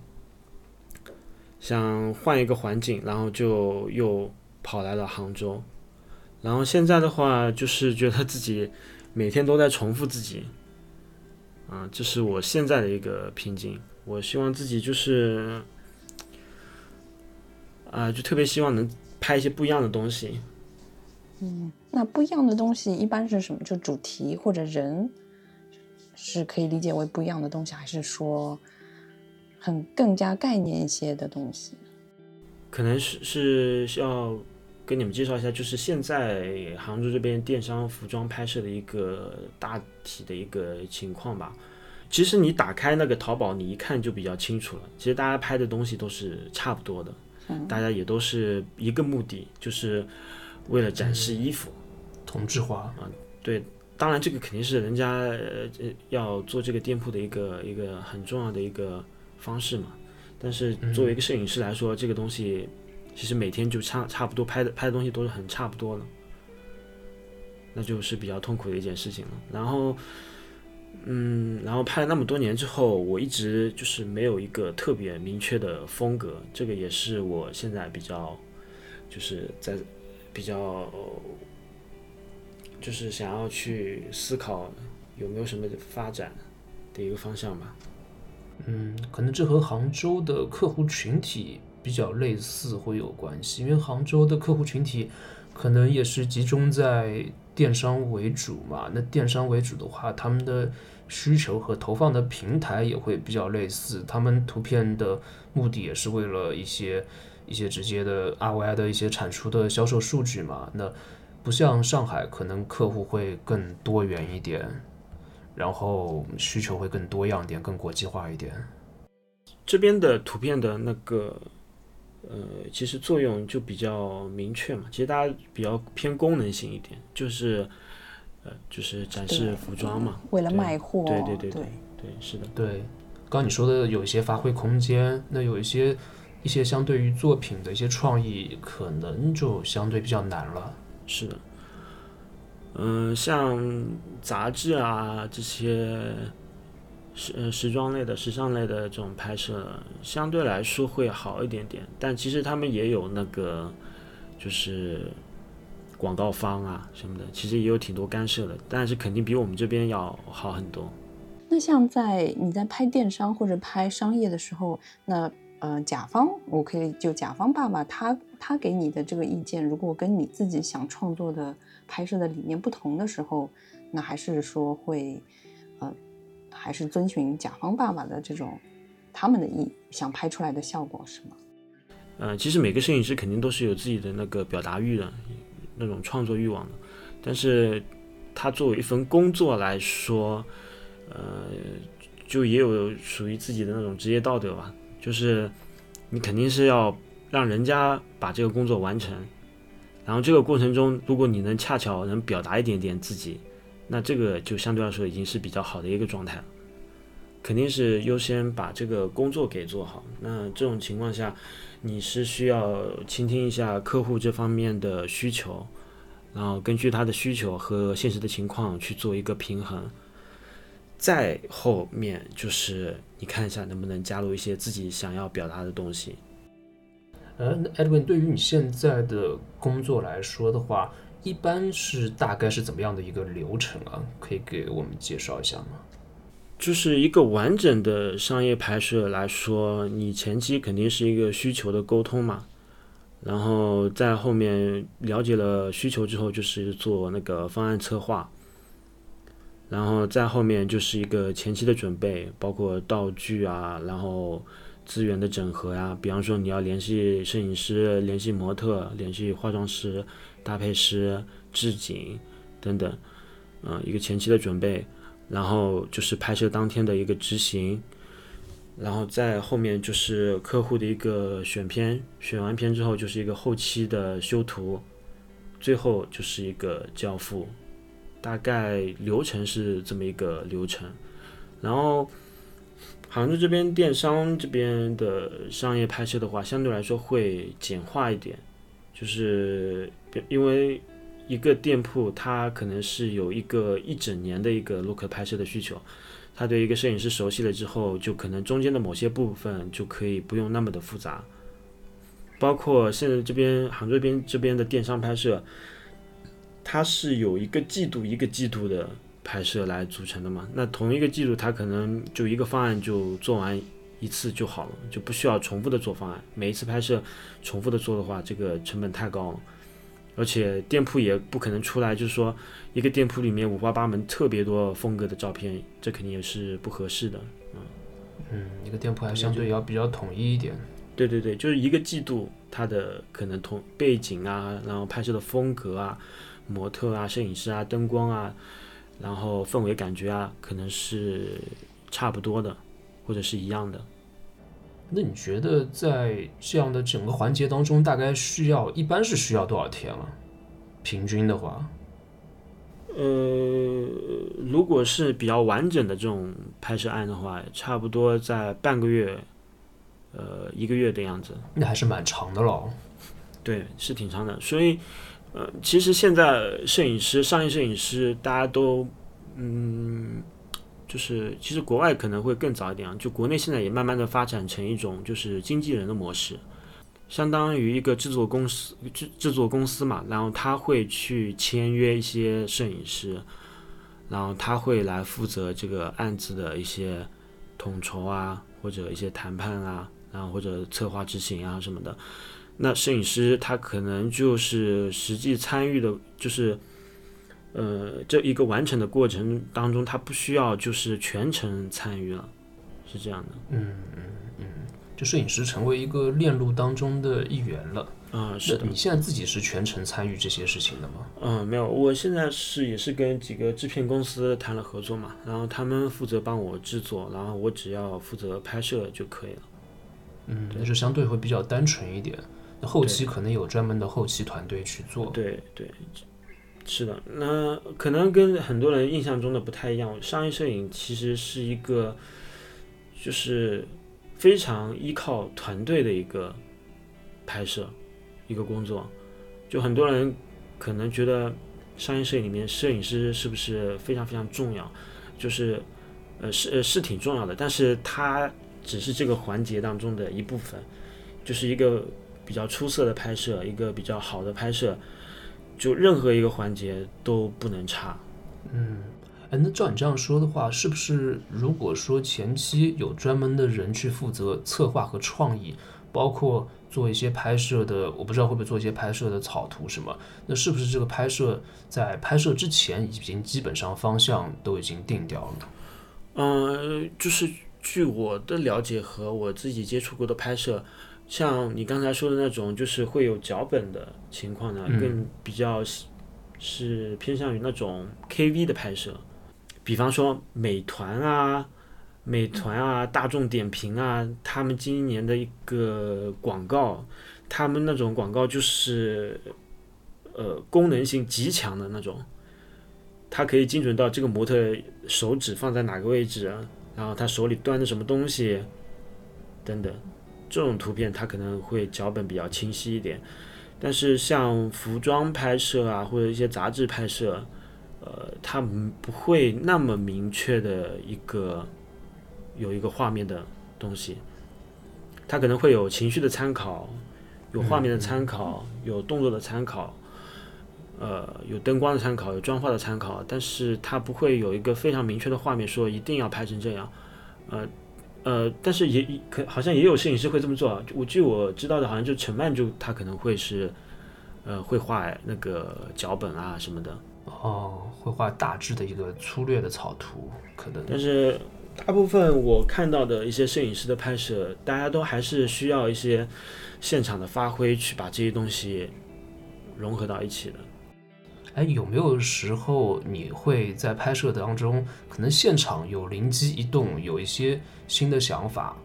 想换一个环境，然后就又跑来了杭州。然后现在的话，就是觉得自己每天都在重复自己。啊，这是我现在的一个瓶颈。我希望自己就是，啊，就特别希望能拍一些不一样的东西。嗯，那不一样的东西一般是什么？就主题或者人，是可以理解为不一样的东西，还是说很更加概念一些的东西？可能是是需要。跟你们介绍一下，就是现在杭州这边电商服装拍摄的一个大体的一个情况吧。其实你打开那个淘宝，你一看就比较清楚了。其实大家拍的东西都是差不多的，大家也都是一个目的，就是为了展示衣服，同质化啊。对，当然这个肯定是人家呃要做这个店铺的一个一个很重要的一个方式嘛。但是作为一个摄影师来说，这个东西。其实每天就差差不多拍的拍的东西都是很差不多的，那就是比较痛苦的一件事情了。然后，嗯，然后拍了那么多年之后，我一直就是没有一个特别明确的风格，这个也是我现在比较就是在比较就是想要去思考有没有什么发展的一个方向吧。嗯，可能这和杭州的客户群体比较类似，会有关系。因为杭州的客户群体可能也是集中在电商为主嘛。那电商为主的话，他们的需求和投放的平台也会比较类似。他们图片的目的也是为了一些一些直接的 ROI 的一些产出的销售数据嘛。那不像上海，可能客户会更多元一点。然后需求会更多样点，更国际化一点。这边的图片的那个，呃，其实作用就比较明确嘛。其实大家比较偏功能性一点，就是，呃，就是展示服装嘛，为了卖货。对对对对对，是的。对，刚你说的有一些发挥空间，那有一些一些相对于作品的一些创意，可能就相对比较难了。是的。嗯，像杂志啊这些时呃时装类的、时尚类的这种拍摄，相对来说会好一点点。但其实他们也有那个，就是广告方啊什么的，其实也有挺多干涉的。但是肯定比我们这边要好很多。那像在你在拍电商或者拍商业的时候，那呃甲方，我可以就甲方爸爸他他给你的这个意见，如果跟你自己想创作的。拍摄的理念不同的时候，那还是说会，还是遵循甲方爸爸的这种他们的意想拍出来的效果是吗？呃，其实每个摄影师肯定都是有自己的那个表达欲的，那种创作欲望的。但是他作为一份工作来说，呃，就也有属于自己的那种职业道德吧，就是你肯定是要让人家把这个工作完成。然后这个过程中，如果你能恰巧能表达一点点自己，那这个就相对来说已经是比较好的一个状态了。肯定是优先把这个工作给做好。那这种情况下，你是需要倾听一下客户这方面的需求，然后根据他的需求和现实的情况去做一个平衡。再后面就是你看一下能不能加入一些自己想要表达的东西。呃，那 Edwin，对于你现在的工作来说的话，一般是大概是怎么样的一个流程啊？可以给我们介绍一下吗？就是一个完整的商业拍摄来说，你前期肯定是一个需求的沟通嘛，然后在后面了解了需求之后，就是做那个方案策划，然后在后面就是一个前期的准备，包括道具啊，然后。资源的整合呀，比方说你要联系摄影师、联系模特、联系化妆师、搭配师、置景等等，嗯，一个前期的准备，然后就是拍摄当天的一个执行，然后在后面就是客户的一个选片，选完片之后就是一个后期的修图，最后就是一个交付，大概流程是这么一个流程，然后。杭州这边电商这边的商业拍摄的话，相对来说会简化一点，就是因为一个店铺它可能是有一个一整年的一个 look 拍摄的需求，他对一个摄影师熟悉了之后，就可能中间的某些部分就可以不用那么的复杂，包括现在这边杭州这边这边的电商拍摄，它是有一个季度一个季度的。拍摄来组成的嘛，那同一个季度，它可能就一个方案就做完一次就好了，就不需要重复的做方案。每一次拍摄重复的做的话，这个成本太高了，而且店铺也不可能出来，就是说一个店铺里面五花八门、特别多风格的照片，这肯定也是不合适的。嗯嗯，一个店铺还相对要比较统一一点。对对对，就是一个季度它的可能同背景啊，然后拍摄的风格啊，模特啊、摄影师啊、灯光啊。然后氛围感觉啊，可能是差不多的，或者是一样的。那你觉得在这样的整个环节当中，大概需要一般是需要多少天了？平均的话，呃，如果是比较完整的这种拍摄案的话，差不多在半个月，呃，一个月的样子。那还是蛮长的了。对，是挺长的。所以，呃，其实现在摄影师、商业摄影师，大家都，嗯，就是其实国外可能会更早一点啊，就国内现在也慢慢的发展成一种就是经纪人的模式，相当于一个制作公司制制作公司嘛，然后他会去签约一些摄影师，然后他会来负责这个案子的一些统筹啊，或者一些谈判啊，然后或者策划执行啊什么的。那摄影师他可能就是实际参与的，就是，呃，这一个完成的过程当中，他不需要就是全程参与了，是这样的。嗯嗯嗯，就摄影师成为一个链路当中的一员了。啊、是的，你现在自己是全程参与这些事情的吗？嗯，没有，我现在是也是跟几个制片公司谈了合作嘛，然后他们负责帮我制作，然后我只要负责拍摄就可以了。嗯，那就相对会比较单纯一点。那后期可能有专门的后期团队去做。对对，是的，那可能跟很多人印象中的不太一样。商业摄影其实是一个，就是非常依靠团队的一个拍摄，一个工作。就很多人可能觉得商业摄影里面摄影师是不是非常非常重要？就是呃是呃是挺重要的，但是它只是这个环节当中的一部分，就是一个比较出色的拍摄，一个比较好的拍摄。就任何一个环节都不能差。嗯，哎，那照你这样说的话，是不是如果说前期有专门的人去负责策划和创意，包括做一些拍摄的，我不知道会不会做一些拍摄的草图什么，那是不是这个拍摄在拍摄之前已经基本上方向都已经定掉了？嗯、就是据我的了解和我自己接触过的拍摄，像你刚才说的那种，就是会有脚本的情况呢，嗯。更比较是是偏向于那种 KV 的拍摄，比方说美团啊。美团啊，大众点评啊，他们今年的一个广告，他们那种广告就是，呃，功能性极强的那种，它可以精准到这个模特手指放在哪个位置，然后他手里端着什么东西，等等，这种图片它可能会脚本比较清晰一点。但是像服装拍摄啊，或者一些杂志拍摄，呃，它不会那么明确的一个有一个画面的东西，它可能会有情绪的参考，有画面的参考，有动作的参考。呃，有灯光的参考，有妆化的参考，但是它不会有一个非常明确的画面说一定要拍成这样，呃呃，但是也也可好像也有摄影师会这么做啊。我据我知道的，好像就陈曼就他可能会是，呃，会画那个脚本啊什么的，哦，会画大致的一个粗略的草图，可能。但是大部分我看到的一些摄影师的拍摄，大家都还是需要一些现场的发挥去把这些东西融合到一起的。哎，有没有时候你会在拍摄当中，可能现场有灵机一动，有一些新的想法，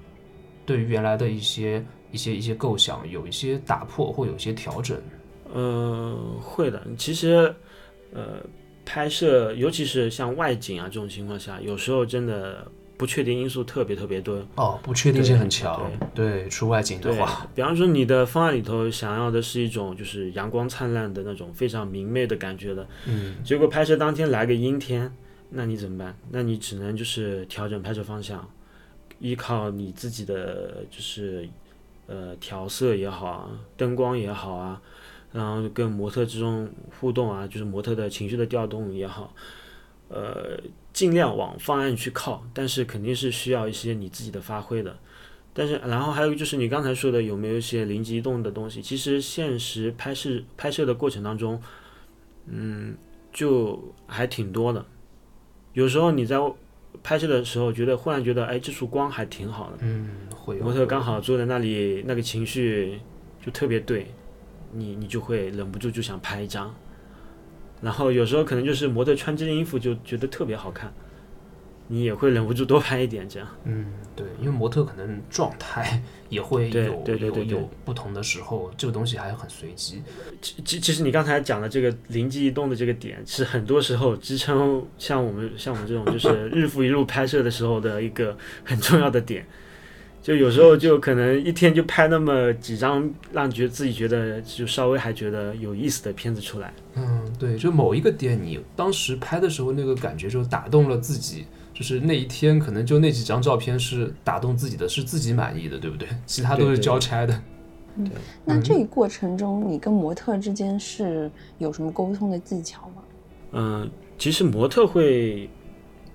对于原来的一些一些一些构想有一些打破或有一些调整？呃，会的。其实，呃，拍摄尤其是像外景啊这种情况下，有时候真的不确定因素特别特别多。哦，不确定性很强。对，出外景的话，，比方说你的方案里头想要的是一种就是阳光灿烂的那种非常明媚的感觉的，嗯，结果拍摄当天来个阴天，那你怎么办？那你只能就是调整拍摄方向，依靠你自己的就是呃调色也好啊，灯光也好啊，然后跟模特之中互动啊，就是模特的情绪的调动也好，呃，尽量往方案去靠，但是肯定是需要一些你自己的发挥的。但是，然后还有就是你刚才说的有没有一些灵机一动的东西？其实现实拍摄拍摄的过程当中，嗯，就还挺多的。有时候你在拍摄的时候，觉得忽然觉得，哎，这束光还挺好的，嗯，会有模特刚好坐在那里，那个情绪就特别对，你你就会忍不住就想拍一张。然后有时候可能就是模特穿这件衣服就觉得特别好看，你也会忍不住多拍一点这样。嗯，对，因为模特可能状态也会对有有对对对对有不同的时候，这个东西还很随机。其其其实你刚才讲的这个灵机一动的这个点，是很多时候支撑像我们像我们这种就是日复一日拍摄的时候的一个很重要的点。就有时候就可能一天就拍那么几张，让觉自己觉得就稍微还觉得有意思的片子出来。嗯，对，就某一个点，你当时拍的时候那个感觉就打动了自己，就是那一天可能就那几张照片是打动自己的，是自己满意的，对不对？其他都是交差的。对那这一过程中，你跟模特之间是有什么沟通的技巧吗？嗯，其实模特会。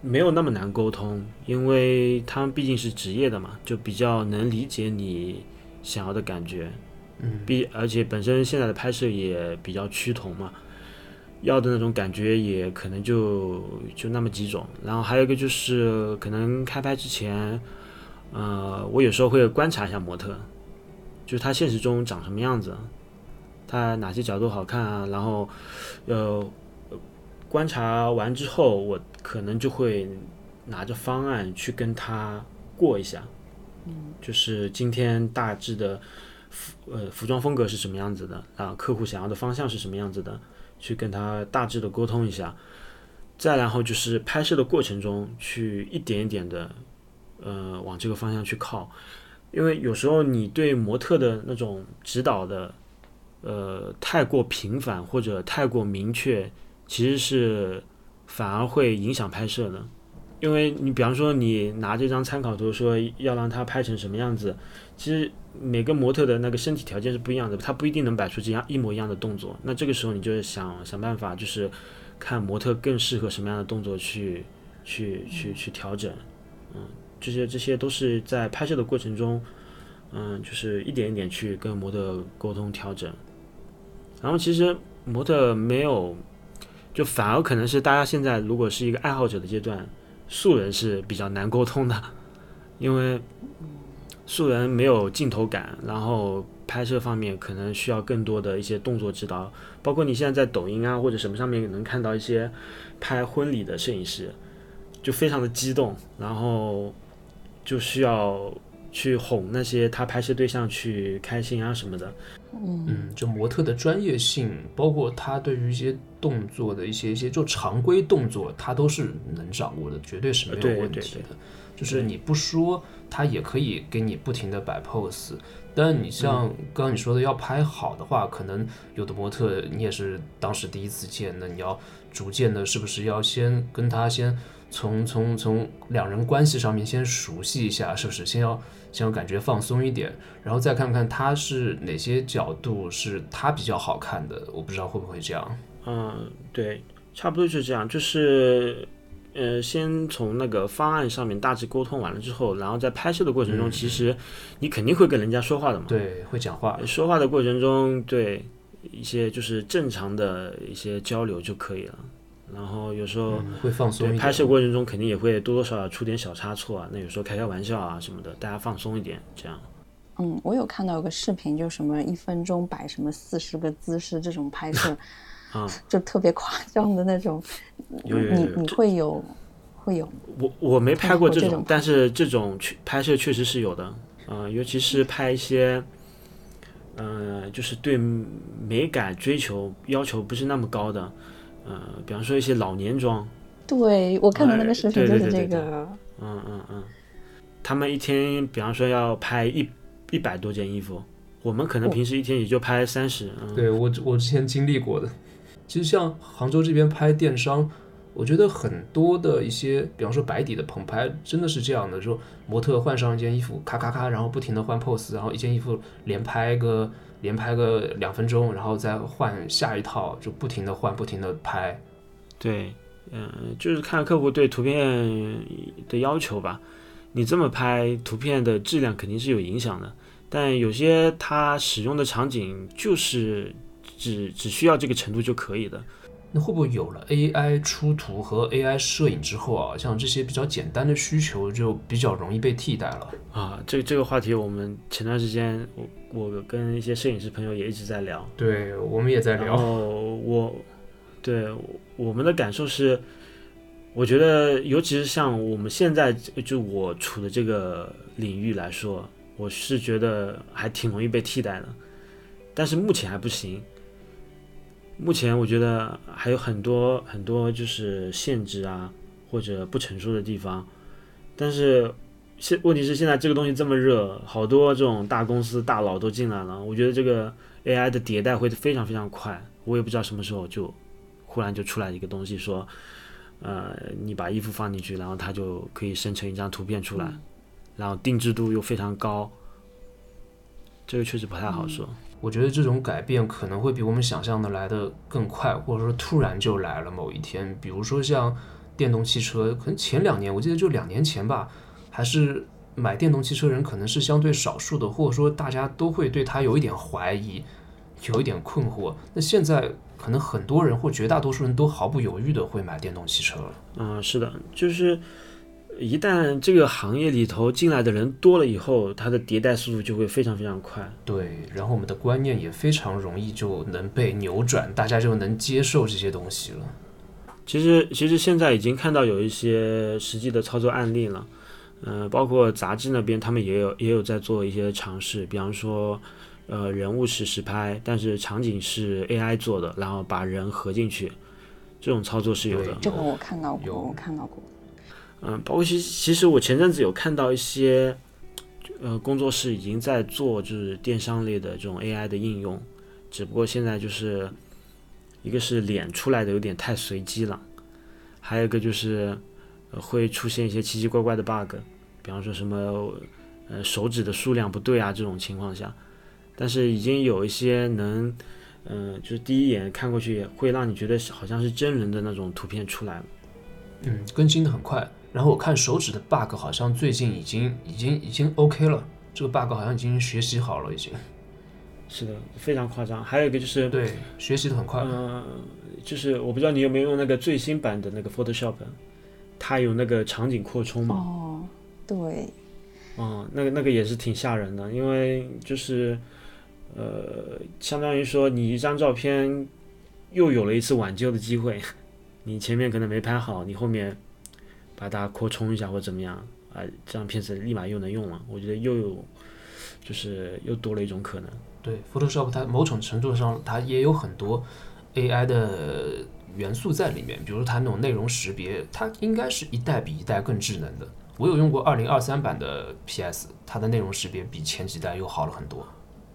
没有那么难沟通，因为他们毕竟是职业的嘛，就比较能理解你想要的感觉。嗯，比而且本身现在的拍摄也比较趋同嘛，要的那种感觉也可能就就那么几种。然后还有一个就是可能开拍之前，呃，我有时候会观察一下模特，就是他现实中长什么样子，他哪些角度好看啊，然后呃。观察完之后，我可能就会拿着方案去跟他过一下，嗯，就是今天大致的服呃服装风格是什么样子的啊，客户想要的方向是什么样子的，去跟他大致的沟通一下，再然后就是拍摄的过程中去一点一点的呃往这个方向去靠，因为有时候你对模特的那种指导的呃太过频繁或者太过明确。其实是反而会影响拍摄的，因为你比方说你拿这张参考图说要让它拍成什么样子，其实每个模特的那个身体条件是不一样的，他不一定能摆出这样一模一样的动作。那这个时候你就想想办法，就是看模特更适合什么样的动作去去去去调整，嗯，这些这些都是在拍摄的过程中，嗯，就是一点一点去跟模特沟通调整。然后其实模特没有。就反而可能是大家现在如果是一个爱好者的阶段，素人是比较难沟通的，因为素人没有镜头感，然后拍摄方面可能需要更多的一些动作指导。包括你现在在抖音啊或者什么上面能看到一些拍婚礼的摄影师，就非常的激动，然后就需要去哄那些他拍摄对象去开心啊什么的。嗯，就模特的专业性，包括他对于一些动作的一些一些就常规动作，他都是能掌握的，绝对是没有问题的。就是你不说，他也可以给你不停的摆 pose。但你像刚刚你说的，要拍好的话，可能有的模特你也是当时第一次见，那你要逐渐的，是不是要先跟他先从从从两人关系上面先熟悉一下，是不是先要。先要感觉放松一点，然后再看看他是哪些角度是他比较好看的，我不知道会不会这样。嗯，对，差不多就是这样，就是呃，先从那个方案上面大致沟通完了之后，然后在拍摄的过程中，其实你肯定会跟人家说话的嘛。对，会讲话。说话的过程中，对一些就是正常的一些交流就可以了。然后有时候会放松，拍摄过程中肯定也会多多少少出点小差错啊。那有时候开开玩笑啊什么的，大家放松一点，这样。嗯，我有看到有个视频，就什么一分钟摆什么四十个姿势这种拍摄，啊，就特别夸张的那种。有有有，你你会有会有？我我没拍过这种，但是这种去拍摄确实是有的。嗯，尤其是拍一些，嗯，就是对美感追求要求不是那么高的。呃，比方说一些老年装，对我看到那个视频就是这个，嗯嗯嗯，他们一天比方说要拍一一百多件衣服，我们可能平时一天也就拍三十。嗯对我我之前经历过的，其实像杭州这边拍电商，我觉得很多的一些，比方说白底的棚拍，真的是这样的，说模特换上一件衣服，咔咔咔，然后不停的换 pose，然后一件衣服连拍个。连拍个两分钟，然后再换下一套，就不停的换，不停的拍。对，嗯，就是看客户对图片的要求吧。你这么拍，图片的质量肯定是有影响的。但有些他使用的场景就是只只需要这个程度就可以的。那会不会有了 AI 出图和 AI 摄影之后啊，像这些比较简单的需求就比较容易被替代了啊？这这个话题我们前段时间我我跟一些摄影师朋友也一直在聊，对我们也在聊。我对我们的感受是，我觉得尤其是像我们现在就我处的这个领域来说，我是觉得还挺容易被替代的，但是目前还不行。目前我觉得还有很多很多就是限制啊，或者不成熟的地方，但是现问题是现在这个东西这么热，好多这种大公司大佬都进来了，我觉得这个 AI 的迭代会非常非常快，我也不知道什么时候就忽然就出来一个东西说，呃，你把衣服放进去，然后它就可以生成一张图片出来，然后定制度又非常高，这个确实不太好说。我觉得这种改变可能会比我们想象的来的更快，或者说突然就来了某一天。比如说像电动汽车，可能前两年我记得就两年前吧，还是买电动汽车人可能是相对少数的，或者说大家都会对它有一点怀疑，有一点困惑。那现在可能很多人或绝大多数人都毫不犹豫的会买电动汽车了。嗯，是的，就是一旦这个行业里头进来的人多了以后，它的迭代速度就会非常非常快。对，然后我们的观念也非常容易就能被扭转，大家就能接受这些东西了。其实，其实现在已经看到有一些实际的操作案例了，嗯、包括杂志那边他们也有也有在做一些尝试，比方说，呃，人物是实拍，但是场景是 AI 做的，然后把人合进去，这种操作是有的。这个我看到过，我看到过。嗯，包括其其实我前阵子有看到一些，呃，工作室已经在做就是电商类的这种 AI 的应用，只不过现在就是一个是脸出来的有点太随机了，还有一个就是、呃、会出现一些奇奇怪怪的 bug，比方说什么呃手指的数量不对啊这种情况下，但是已经有一些能，嗯、就是第一眼看过去会让你觉得好像是真人的那种图片出来了。嗯，更新的很快。然后我看手指的 bug 好像最近已经已经已经 OK 了，这个 bug 好像已经学习好了，已经。是的，非常夸张。还有一个就是，对，学习的很快。嗯、就是我不知道你有没有用那个最新版的那个 Photoshop，它有那个场景扩充嘛？哦，对，哦、那个那个也是挺吓人的，因为就是呃，相当于说你一张照片又有了一次挽救的机会，你前面可能没拍好，你后面把它扩充一下或怎么样啊、这样片子立马又能用了。我觉得又有就是又多了一种可能。对，Photoshop 它某种程度上它也有很多 AI 的元素在里面，比如它那种内容识别，它应该是一代比一代更智能的。我有用过二零二三版的 PS，它的内容识别比前几代又好了很多。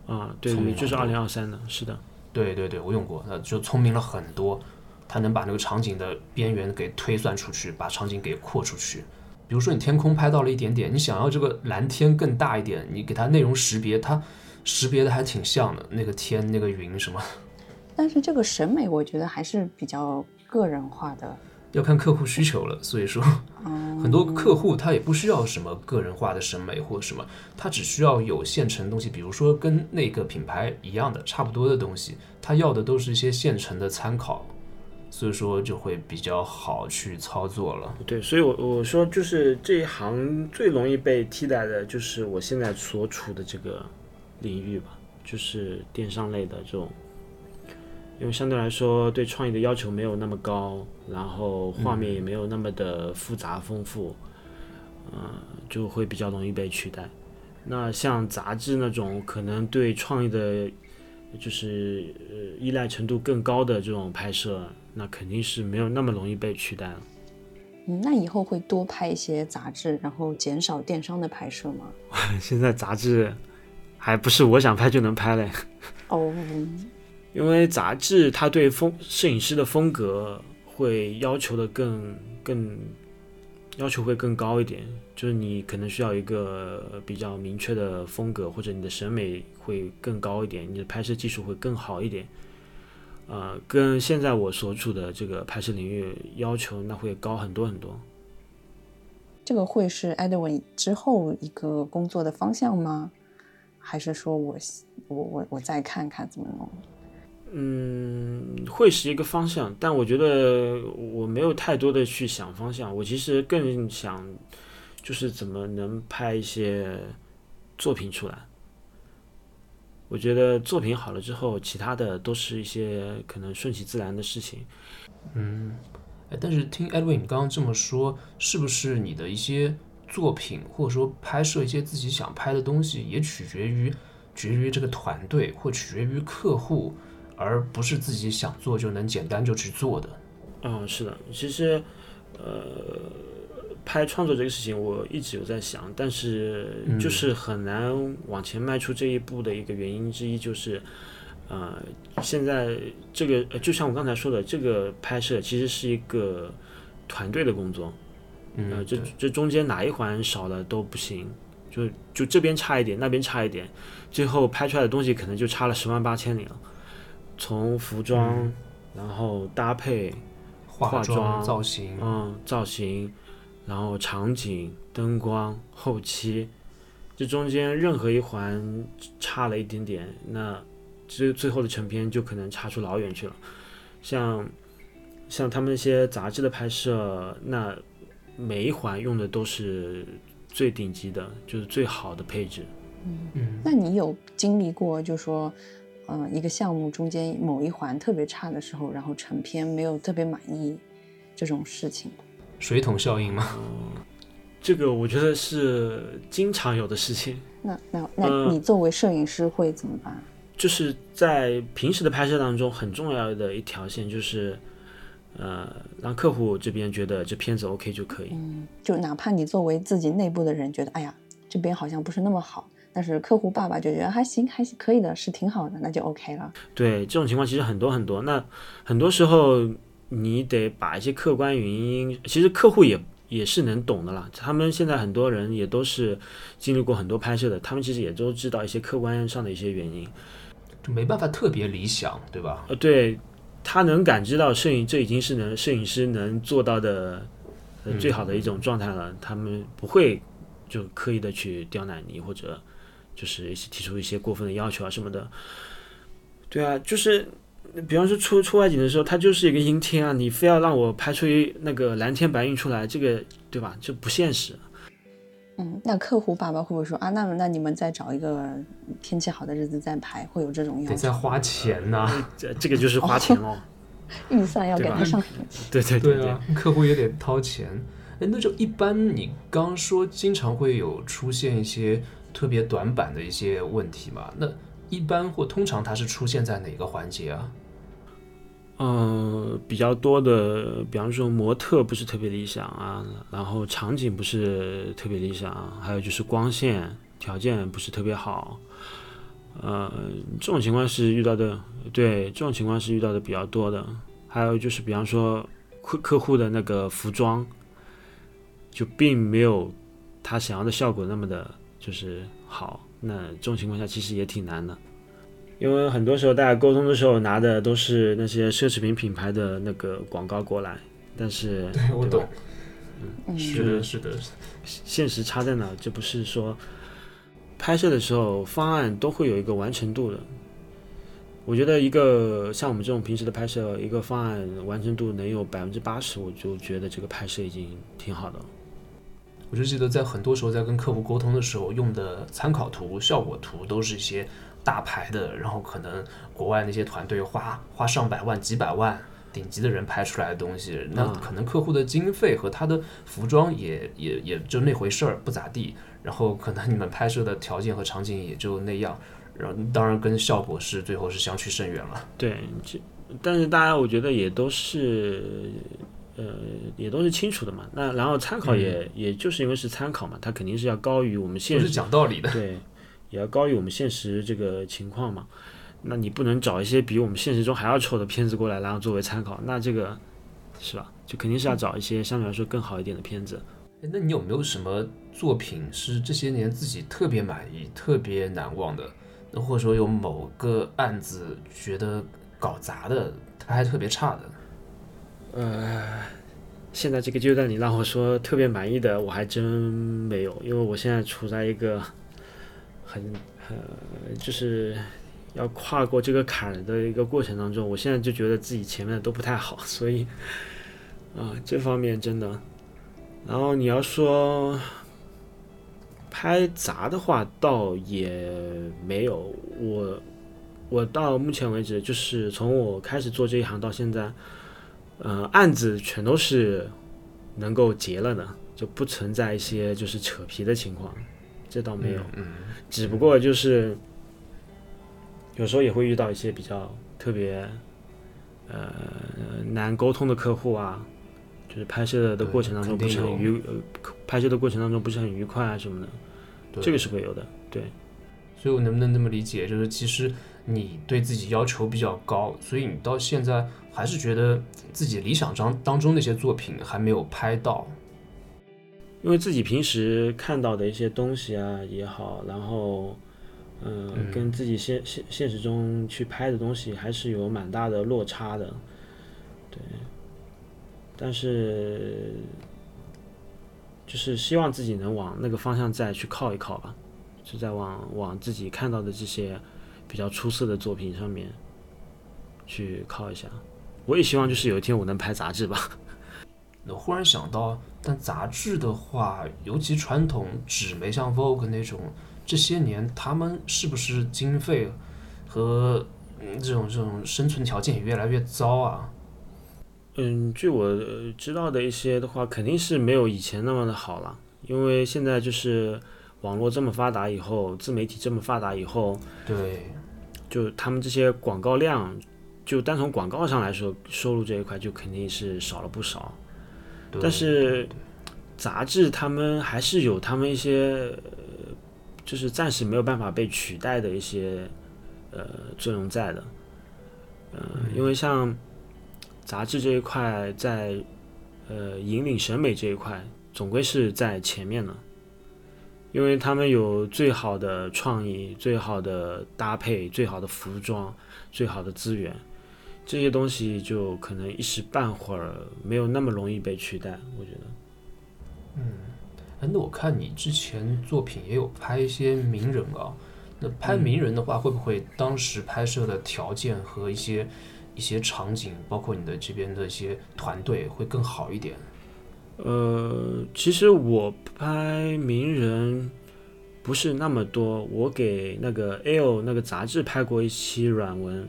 啊，对对，就是二零二三的，是的。对对对，我用过，那就聪明了很多。它能把那个场景的边缘给推算出去，把场景给扩出去。比如说你天空拍到了一点点，你想要这个蓝天更大一点，你给它内容识别，它识别的还挺像的，那个天那个云什么，但是这个审美我觉得还是比较个人化的。要看客户需求了。所以说，很多客户他也不需要什么个人化的审美或者什么，他只需要有现成的东西，比如说跟那个品牌一样的、差不多的东西，他要的都是一些现成的参考，所以说就会比较好去操作了。对，所以我我说就是这一行最容易被替代的，就是我现在所处的这个领域吧，就是电商类的这种，因为相对来说对创意的要求没有那么高，然后画面也没有那么的复杂丰富，嗯、就会比较容易被取代。那像杂志那种可能对创意的，就是呃依赖程度更高的这种拍摄，那肯定是没有那么容易被取代了。嗯，那以后会多拍一些杂志，然后减少电商的拍摄吗？现在杂志还不是我想拍就能拍嘞，哦，因为杂志它对风摄影师的风格会要求的更更要求会更高一点，就是你可能需要一个比较明确的风格，或者你的审美会更高一点，你的拍摄技术会更好一点。呃，跟现在我所处的这个拍摄领域要求那会高很多很多。这个会是 Edwin 之后一个工作的方向吗？还是说我我我我再看看怎么弄？嗯，会是一个方向，但我觉得我没有太多的去想方向，我其实更想就是怎么能拍一些作品出来。我觉得作品好了之后，其他的都是一些可能顺其自然的事情。哎，但是听 Edwin 你刚刚这么说，是不是你的一些作品，或者说拍摄一些自己想拍的东西，也取决于取决于这个团队，或取决于客户，而不是自己想做就能简单就去做的？嗯，是的，其实，呃，拍创作这个事情，我一直有在想，但是嗯就是很难往前迈出这一步的一个原因之一就是，呃，现在这个呃就像我刚才说的，这个拍摄其实是一个团队的工作，呃，嗯，这这中间哪一环少了都不行，就就这边差一点，那边差一点，最后拍出来的东西可能就差了十万八千里了。从服装，嗯然后搭配，化化妆造型，嗯，造型，然后场景、灯光、后期，这中间任何一环差了一点点，那最最后的成片就可能差出老远去了。像像他们那些杂志的拍摄，那每一环用的都是最顶级的，就是最好的配置。嗯，那你有经历过，就说，呃，一个项目中间某一环特别差的时候，然后成片没有特别满意这种事情？水桶效应吗，这个我觉得是经常有的事情。那那那呃你作为摄影师会怎么办？就是在平时的拍摄当中，很重要的一条线就是，呃，让客户这边觉得这片子 OK 就可以。嗯，就哪怕你作为自己内部的人觉得，哎呀，这边好像不是那么好，但是客户爸爸就觉得还行，还行，可以的，是挺好的，那就 OK 了。对，这种情况其实很多很多。那很多时候你得把一些客观原因，其实客户也也是能懂的啦。他们现在很多人也都是经历过很多拍摄的，他们其实也都知道一些客观上的一些原因。就没办法特别理想，对吧？呃，对他能感知到摄影，这已经是能摄影师能做到的最好的一种状态了。他们不会就刻意的去刁难你，或者就是一些提出一些过分的要求啊什么的。对啊，就是比方说出出外景的时候，它就是一个阴天啊，你非要让我拍出一那个蓝天白云出来，这个对吧？这不现实。嗯，那客户爸爸会不会说啊？那那你们再找一个天气好的日子再拍，会有这种要求？得再花钱呐、这这个就是花钱喽。预算要给他上。对对对对啊，客户也得掏钱。哎，那就一般，你刚说经常会有出现一些特别短板的一些问题嘛？那一般或通常它是出现在哪个环节啊？嗯，比较多的，比方说模特不是特别理想啊，然后场景不是特别理想，还有就是光线条件不是特别好，呃，这种情况是遇到的，对，这种情况是遇到的比较多的。还有就是，比方说客客户的那个服装，就并没有他想要的效果那么的，就是好。那这种情况下其实也挺难的。因为很多时候大家沟通的时候拿的都是那些奢侈品品牌的那个广告过来，但是 我对吧？嗯，是的，是的，现实差在哪？这不是说拍摄的。时候方案都会有一个完成度的。我觉得一个像我们这种平时的。拍摄，一个方案完成度能有百分之八十，我就觉得这个拍摄已经挺好的。了。我就记得在很多时候在跟客户沟通的时候用的参考图、效果图都是一些大牌的，然后可能国外那些团队花花上百万、几百万。顶级的人拍出来的东西，那嗯可能客户的经费和他的服装也也也就那回事儿，不咋地。然后可能你们拍摄的条件和场景也就那样，然后当然跟效果是最后是相去甚远了。对，这但是大家我觉得也都是，呃，也都是清楚的嘛。那然后参考也、也就是因为是参考嘛，它肯定是要高于我们现实，讲道理的。对，也要高于我们现实这个情况嘛。那你不能找一些比我们现实中还要丑的片子过来，然后作为参考，那这个是吧？就肯定是要找一些相对来说更好一点的片子。哎那你有没有什么作品是这些年自己特别满意、特别难忘的？那或者说有某个案子觉得搞砸的、拍特别差的？呃，现在这个阶段，你让我说特别满意的，我还真没有，因为我现在处在一个很呃，就是要跨过这个坎的一个过程当中。我现在就觉得自己前面的都不太好，所以啊、这方面真的。然后你要说拍杂的话，倒也没有。我我到目前为止，就是从我开始做这一行到现在。呃，案子全都是能够结了的，就不存在一些就是扯皮的情况，这倒没有。嗯，只不过就是有时候也会遇到一些比较特别呃难沟通的客户啊，就是拍摄的过程当中不是很愉，呃，拍摄的过程当中不是很愉快啊什么的，这个是会有的，对。所以我能不能这么理解，就是其实你对自己要求比较高，所以你到现在还是觉得自己理想当当中那些作品还没有拍到。因为自己平时看到的一些东西啊也好，然后，嗯，跟自己现现现实中去拍的东西还是有蛮大的落差的，对。但是，就是希望自己能往那个方向再去靠一靠吧，就在往往自己看到的这些比较出色的作品上面去靠一下。我也希望就是有一天我能拍杂志吧。我忽然想到，但杂志的话，尤其传统纸媒像 Vogue 那种，这些年他们是不是经费和这种这种生存条件也越来越糟啊？嗯，据我知道的一些的话，肯定是没有以前那么的好了，因为现在就是网络这么发达以后，自媒体这么发达以后，对，就他们这些广告量，就单从广告上来说，收入这一块就肯定是少了不少。但是，杂志他们还是有他们一些，就是暂时没有办法被取代的一些，呃，作用在的。嗯，因为像杂志这一块，在呃引领审美这一块，总归是在前面的，因为他们有最好的创意、最好的搭配、最好的服装、最好的资源。这些东西就可能一时半会儿没有那么容易被取代，我觉得。嗯，哎，那我看你之前作品也有拍一些名人啊，那拍名人的话，会不会当时拍摄的条件和一些一些场景，包括你的这边的一些团队会更好一点？呃，其实我拍名人不是那么多，我给那个 L 那个杂志拍过一期软文。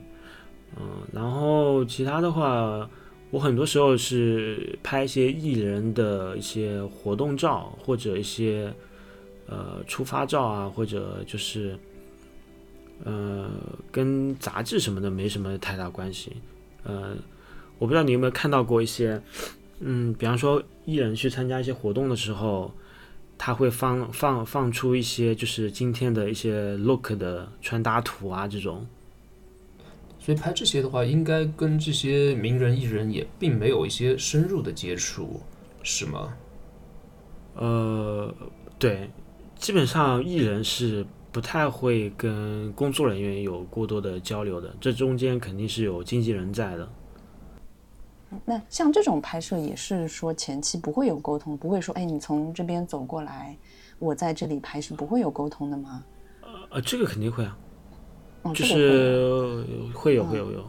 嗯，然后其他的话，我很多时候是拍一些艺人的一些活动照，或者一些呃出发照啊，或者就是呃跟杂志什么的没什么太大关系。呃，我不知道你有没有看到过一些，嗯，比方说艺人去参加一些活动的时候，他会放放放出一些就是今天的一些 look 的穿搭图啊这种。所以拍这些的话，应该跟这些名人艺人也并没有一些深入的接触，是吗？呃，对，基本上艺人是不太会跟工作人员有过多的交流的，这中间肯定是有经纪人在的。那像这种拍摄也是说前期不会有沟通，不会说，哎，你从这边走过来，我在这里拍是不会有沟通的吗？呃，这个肯定会啊。就是会有会有有。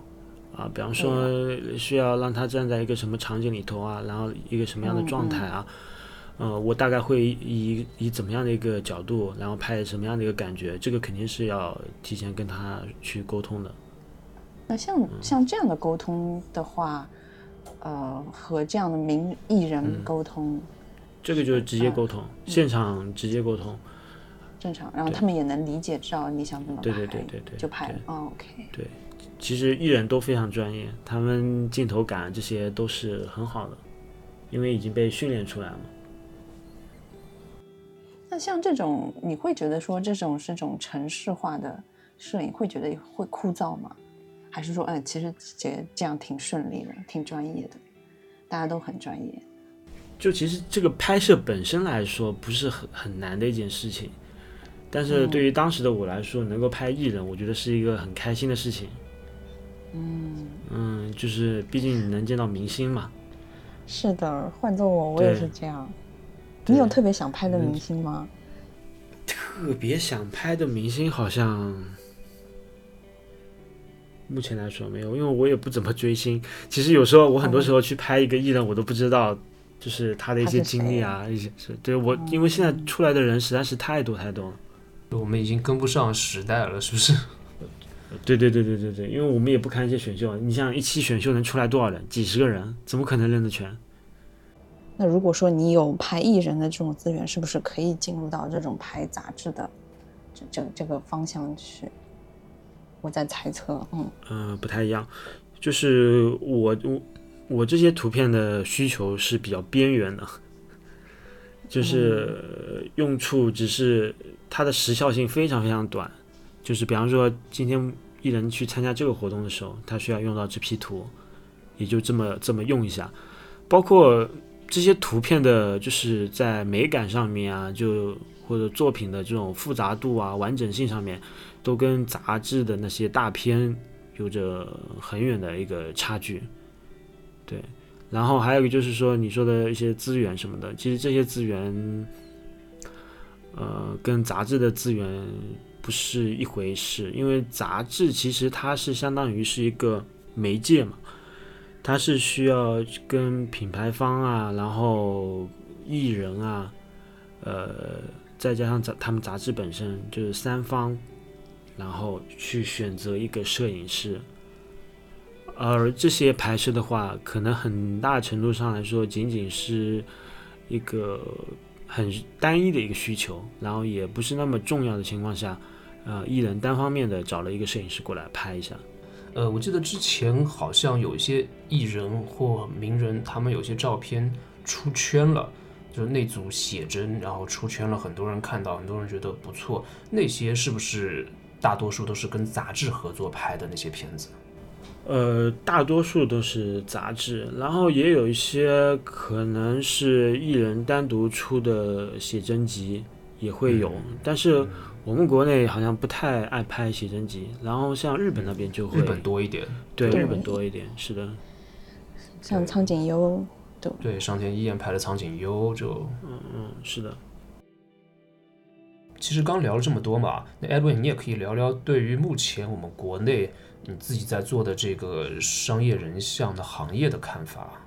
啊，比方说需要让他站在一个什么场景里头啊，然后一个什么样的状态啊，呃，我大概会以以怎么样的一个角度，然后拍什么样的一个感觉，这个肯定是要提前跟他去沟通的。那像像这样的沟通的话，呃，和这样的名艺人沟通，这个就是直接沟通，现场直接沟通。正常，然后他们也能理解，知道你想怎么拍，对对对对对，就拍了。OK。对，其实艺人都非常专业，他们镜头感这些都是很好的，因为已经被训练出来了。那像这种，你会觉得说这种是种城市化的摄影，会觉得会枯燥吗？还是说，哎，其实这这样挺顺利的，挺专业的，大家都很专业。就其实这个拍摄本身来说，不是很很难的一件事情。但是对于当时的我来说，能够拍艺人，我觉得是一个很开心的事情。嗯嗯，就是毕竟你能见到明星嘛。是的，换做我，我也是这样。你有特别想拍的明星吗？特别想拍的明星好像目前来说没有，因为我也不怎么追星。其实有时候我很多时候去拍一个艺人，我都不知道就是他的一些经历啊，一些是对我，因为现在出来的人实在是太多太多了。我们已经跟不上时代了，是不是？对对对对对对，因为我们也不看一些选秀，你像一期选秀能出来多少人？几十个人，怎么可能认得全？那如果说你有拍艺人的这种资源，是不是可以进入到这种拍杂志的这这这个方向去？我在猜测，嗯嗯，不太一样，就是我我我这些图片的需求是比较边缘的，就是用处只是它的时效性非常非常短，就是比方说今天艺人去参加这个活动的时候，他需要用到这批图，也就这么这么用一下，包括这些图片的，就是在美感上面啊，就或者作品的这种复杂度啊、完整性上面，都跟杂志的那些大片有着很远的一个差距。对，然后还有一个就是说你说的一些资源什么的，其实这些资源，呃，跟杂志的资源不是一回事，因为杂志其实它是相当于是一个媒介嘛，它是需要跟品牌方啊，然后艺人啊，呃，再加上杂他们杂志本身就是三方，然后去选择一个摄影师。而这些拍摄的话，可能很大程度上来说，仅仅是一个很单一的一个需求，然后也不是那么重要的情况下，呃，艺人单方面的找了一个摄影师过来拍一下。呃，我记得之前好像有一些艺人或名人，他们有些照片出圈了，就是那组写真，然后出圈了，很多人看到，很多人觉得不错。那些是不是大多数都是跟杂志合作拍的那些片子？呃，大多数都是杂志，然后也有一些可能是艺人单独出的写真集也会有，但是我们国内好像不太爱拍写真集，然后像日本那边就会，日本多一点，对，对。日本多一点，是的，像苍井优都对，上田一彦拍的苍井优就，嗯嗯，是的。其实刚聊了这么多嘛，那 Edwin 你也可以聊聊对于目前我们国内你自己在做的这个商业人像的行业的看法。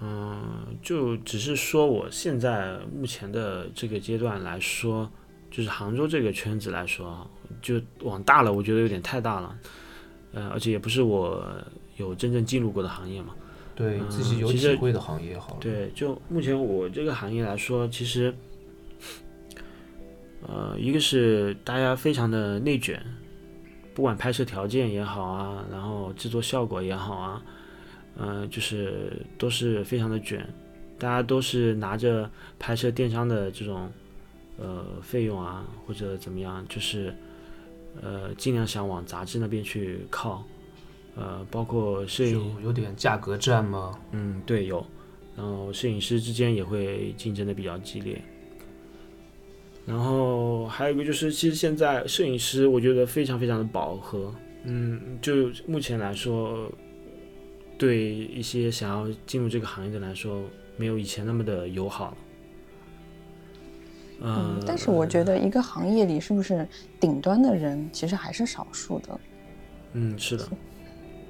嗯，就只是说我现在目前的这个阶段来说，就是杭州这个圈子来说啊，就往大了，我觉得有点太大了，呃，而且也不是我有真正进入过的行业嘛。对嗯自己有其实体会的行业好了。对，就目前我这个行业来说，其实，呃，一个是大家非常的内卷，不管拍摄条件也好啊，然后制作效果也好啊，呃，就是都是非常的卷，大家都是拿着拍摄电商的这种呃费用啊，或者怎么样，就是呃尽量想往杂志那边去靠，呃，包括摄影就有点价格战吗？嗯，对，有。然后摄影师之间也会竞争的比较激烈。然后还有一个就是，其实现在摄影师我觉得非常非常的饱和。嗯，就目前来说，对一些想要进入这个行业的来说，没有以前那么的友好嗯，但是我觉得一个行业里是不是顶端的人其实还是少数的。嗯，是的，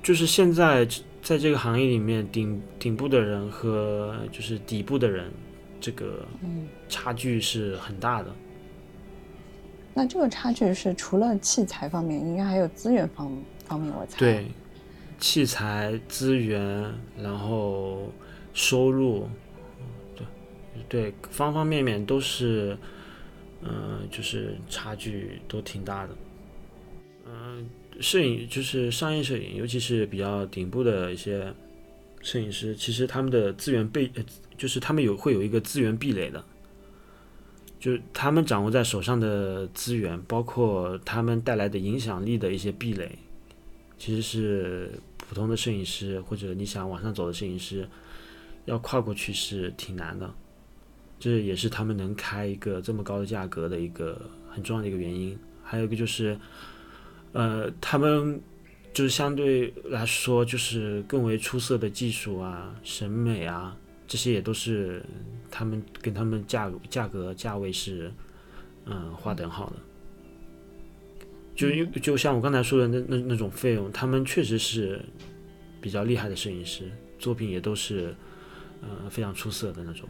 就是现在在这个行业里面，顶顶部的人和就是底部的人，这个嗯，差距是很大的。那这个差距是除了器材方面，应该还有资源方方面，我猜。对，器材、资源，然后收入，对对，方方面面都是，嗯、就是差距都挺大的。嗯、摄影就是商业摄影，尤其是比较顶部的一些摄影师，其实他们的资源被，就是他们有会有一个资源壁垒的。就是他们掌握在手上的资源，包括他们带来的影响力的一些壁垒，其实是普通的摄影师或者你想往上走的摄影师要跨过去是挺难的，这也是他们能开一个这么高的价格的一个很重要的一个原因。还有一个就是，呃，他们就是相对来说就是更为出色的技术啊、审美啊，这些也都是他们跟他们价价格价位是嗯划等号的。就因就像我刚才说的那那那种费用，他们确实是比较厉害的摄影师，作品也都是呃非常出色的那种。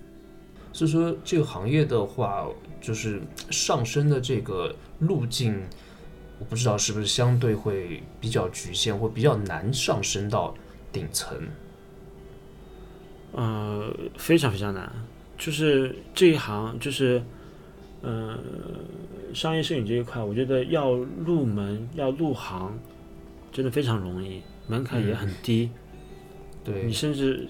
所以说这个行业的话，就是上升的这个路径，我不知道是不是相对会比较局限，或比较难上升到顶层。呃，非常非常难，就是这一行就是呃商业摄影这一块，我觉得要入门要入行，真的非常容易，门槛也很低。对你甚至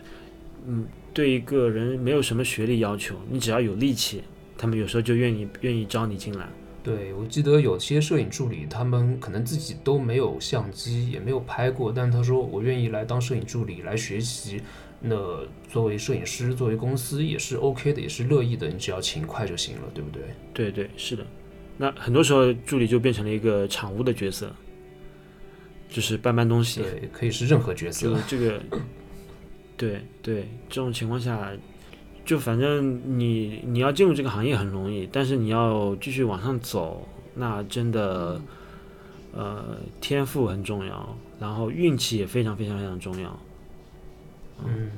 嗯对一个人没有什么学历要求，你只要有力气，他们有时候就愿意愿意招你进来。对，我记得有些摄影助理，他们可能自己都没有相机，也没有拍过，但他说我愿意来当摄影助理来学习。那作为摄影师，作为公司也是 OK 的，也是乐意的，你只要勤快就行了，对不对？对对，是的。那很多时候助理就变成了一个场务的角色，就是搬搬东西。对，可以是任何角色。就这个，对对，这种情况下，就反正你你要进入这个行业很容易，但是你要继续往上走，那真的，呃，天赋很重要，然后运气也非常非常非常重要。嗯，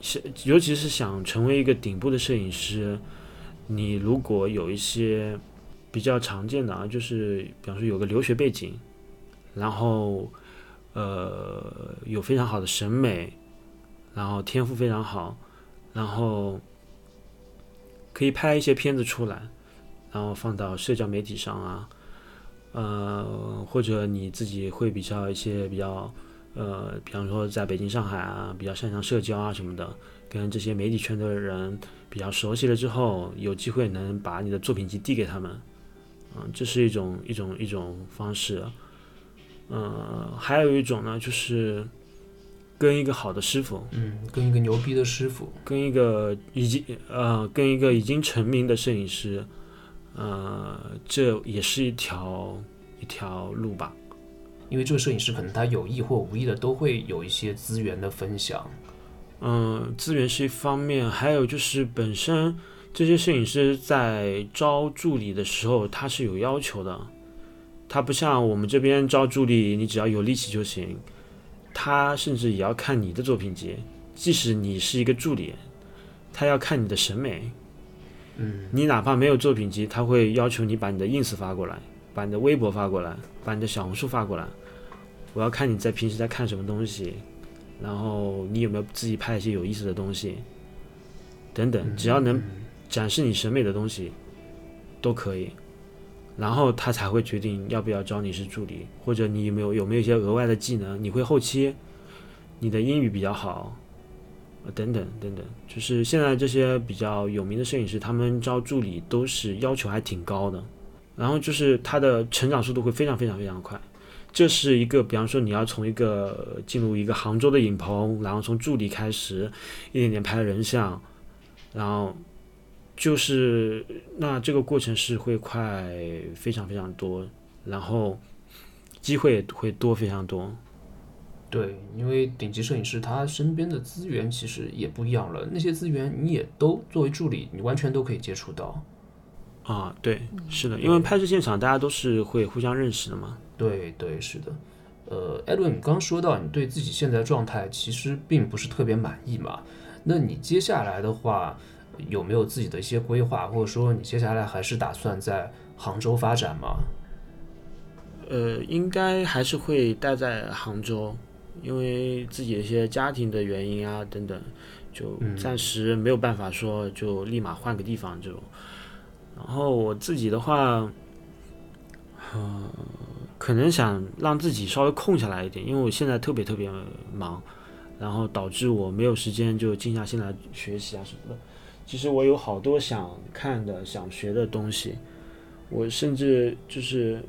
是，尤其是想成为一个顶部的摄影师，你如果有一些比较常见的啊，就是比方说有个留学背景，然后呃有非常好的审美，然后天赋非常好，然后可以拍一些片子出来，然后放到社交媒体上啊，呃或者你自己会比较一些比较。呃，比方说在北京、上海啊，比较擅长社交啊什么的，跟这些媒体圈的人比较熟悉了之后，有机会能把你的作品集递给他们，嗯，这是一种一种一种方式。呃，还有一种呢，就是跟一个好的师傅，嗯，跟一个牛逼的师傅，跟一个已经呃，跟一个已经成名的摄影师，呃，这也是一条一条路吧。因为这个摄影师可能他有意或无意的都会有一些资源的分享，嗯，资源是一方面，还有就是本身这些摄影师在招助理的时候他是有要求的，他不像我们这边招助理，你只要有力气就行，他甚至也要看你的作品集，即使你是一个助理，他要看你的审美，嗯，你哪怕没有作品集，他会要求你把你的 ins 发过来。把你的微博发过来，把你的小红书发过来，我要看你在平时在看什么东西，然后你有没有自己拍一些有意思的东西，等等，只要能展示你审美的东西，都可以。然后他才会决定要不要招你是助理，或者你有没有有没有一些额外的技能，你会后期，你的英语比较好，等等等等，就是现在这些比较有名的摄影师，他们招助理都是要求还挺高的。然后就是他的成长速度会非常非常非常快，这是一个，比方说你要从一个进入一个杭州的影棚，然后从助理开始，一点点拍人像，然后就是那这个过程是会快非常非常多，然后机会会多非常多。对，因为顶级摄影师他身边的资源其实也不一样了，那些资源你也都作为助理，你完全都可以接触到。啊，对，是的，因为拍摄现场大家都是会互相认识的嘛。对对，是的。呃，Edwin，你刚说到你对自己现在状态其实并不是特别满意嘛？那你接下来的话有没有自己的一些规划，或者说你接下来还是打算在杭州发展吗？呃，应该还是会待在杭州，因为自己的一些家庭的原因啊等等，就暂时没有办法说就立马换个地方这种。然后我自己的话，呃，可能想让自己稍微空下来一点，因为我现在特别特别忙，然后导致我没有时间就静下心来学习啊什么的。其实我有好多想看的、想学的东西，我甚至就是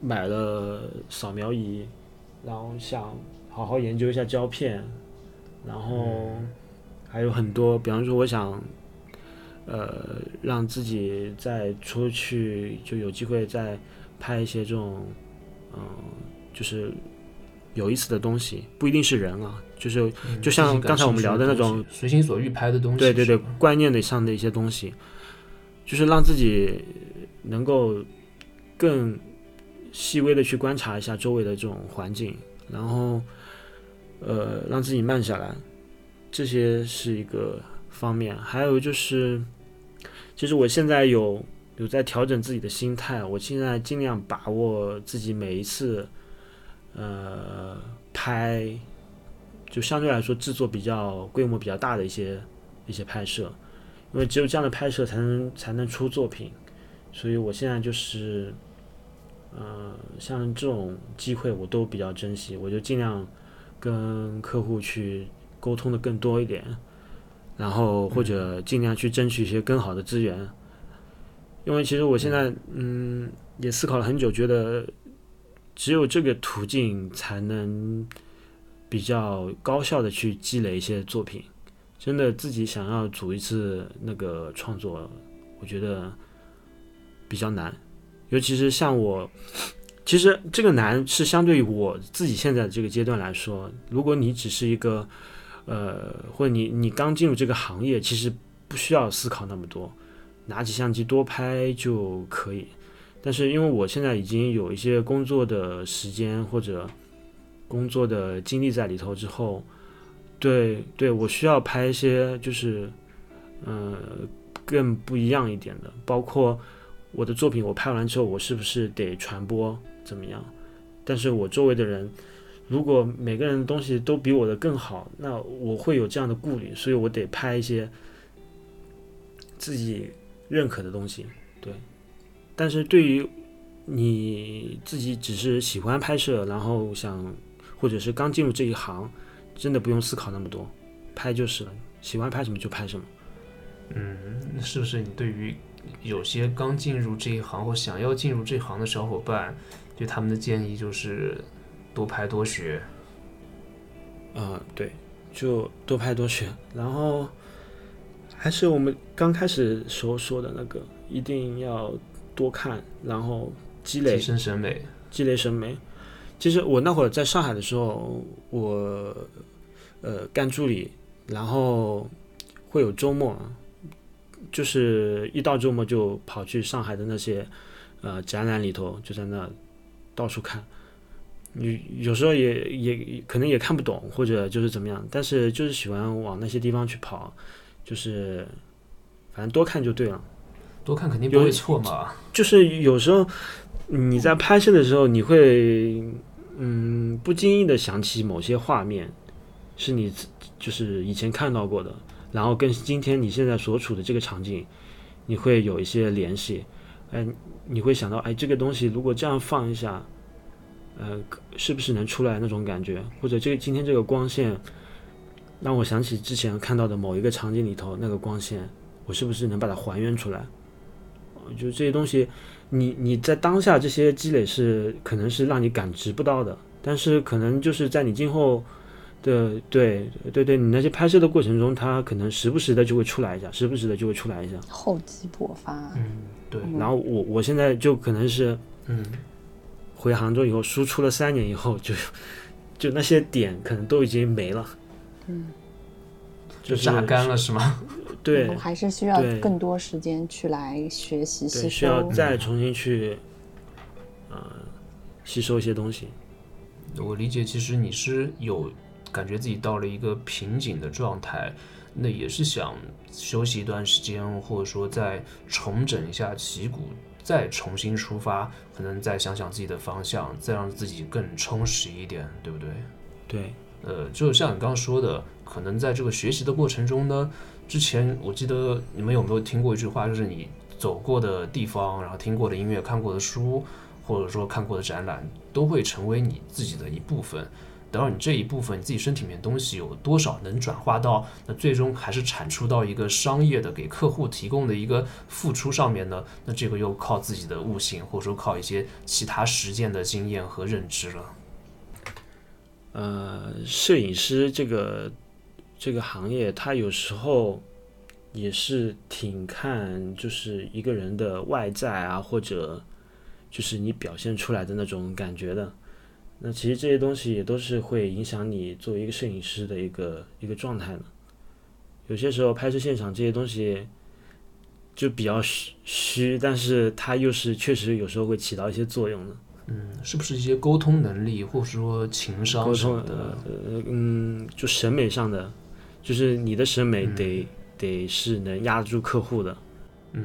买了扫描仪，然后想好好研究一下胶片，然后还有很多，比方说我想。呃，让自己再出去就有机会再拍一些这种，嗯，就是有意思的东西，不一定是人啊，就是就像刚才我们聊的那种随心所欲拍的东西，对对对，观念的上的一些东西，就是让自己能够更细微的去观察一下周围的这种环境，然后呃，让自己慢下来，这些是一个方面，还有就是。其实我现在有有在调整自己的心态，我现在尽量把握自己每一次，呃，拍，就相对来说制作比较规模比较大的一些一些拍摄，因为只有这样的拍摄才能才能出作品，所以我现在就是，呃，像这种机会我都比较珍惜，我就尽量跟客户去沟通的更多一点，然后或者尽量去争取一些更好的资源。因为其实我现在嗯也思考了很久，觉得只有这个途径才能比较高效的去积累一些作品。真的自己想要组一次那个创作，我觉得比较难，尤其是像我，其实这个难是相对于我自己现在这个阶段来说，如果你只是一个呃，或者你你刚进入这个行业，其实不需要思考那么多。拿起相机多拍就可以，但是因为我现在已经有一些工作的时间或者工作的经历在里头之后，对对，我需要拍一些就是嗯更不一样一点的，包括我的作品我拍完之后，我是不是得传播怎么样？但是我周围的人如果每个人的东西都比我的更好，那我会有这样的顾虑，所以我得拍一些自己。认可的东西，对，但是对于你自己只是喜欢拍摄，然后想或者是刚进入这一行，真的不用思考那么多，拍就是了，喜欢拍什么就拍什么。嗯，是不是你对于有些刚进入这一行或想要进入这行的小伙伴，对他们的建议就是多拍多学？啊，对，就多拍多学，然后。还是我们刚开始时候说的那个，一定要多看，然后积累提升审美，积累审美。其实我那会儿在上海的时候，我呃干助理，然后会有周末，就是一到周末就跑去上海的那些呃展览里头，就在那到处看。有有时候也也可能也看不懂，或者就是怎么样，但是就是喜欢往那些地方去跑。就是，反正多看就对了，多看肯定不会错嘛。就是有时候你在拍摄的时候，你会嗯不经意的想起某些画面，是你就是以前看到过的，然后跟今天你现在所处的这个场景，你会有一些联系。哎，你会想到，哎，这个东西如果这样放一下，呃，是不是能出来那种感觉？或者这个今天这个光线。让我想起之前看到的某一个场景里头那个光线，我是不是能把它还原出来？就这些东西，你你在当下这些积累是可能是让你感知不到的，但是可能就是在你今后的对对对，你那些拍摄的过程中，它可能时不时的就会出来一下，时不时的就会出来一下，厚积薄发。嗯，对。然后我我现在就可能是嗯，回杭州以后输出了三年以后，就就那些点可能都已经没了。嗯，就榨干了是吗？对，还是需要更多时间去来学习吸收，需要再重新去，呃，吸收一些东西。我理解，其实你是有感觉自己到了一个瓶颈的状态，那也是想休息一段时间，或者说再重整一下旗鼓，再重新出发，可能再想想自己的方向，再让自己更充实一点，对不对？对。呃，就像你刚刚说的，可能在这个学习的过程中呢，之前我记得你们有没有听过一句话，就是你走过的地方，然后听过的音乐、看过的书，或者说看过的展览，都会成为你自己的一部分。等到你这一部分你自己身体里面东西有多少能转化到，那最终还是产出到一个商业的给客户提供的一个付出上面呢？那这个又靠自己的悟性，或者说靠一些其他实践的经验和认知了。呃，摄影师这个这个行业，他有时候也是挺看就是一个人的外在啊，或者就是你表现出来的那种感觉的。那其实这些东西也都是会影响你作为一个摄影师的一个一个状态的。有些时候拍摄现场这些东西就比较虚虚，但是它又是确实有时候会起到一些作用的。嗯，是不是一些沟通能力，或者说情商什么的？呃，嗯，就审美上的，就是你的审美得得是能压得住客户的。嗯，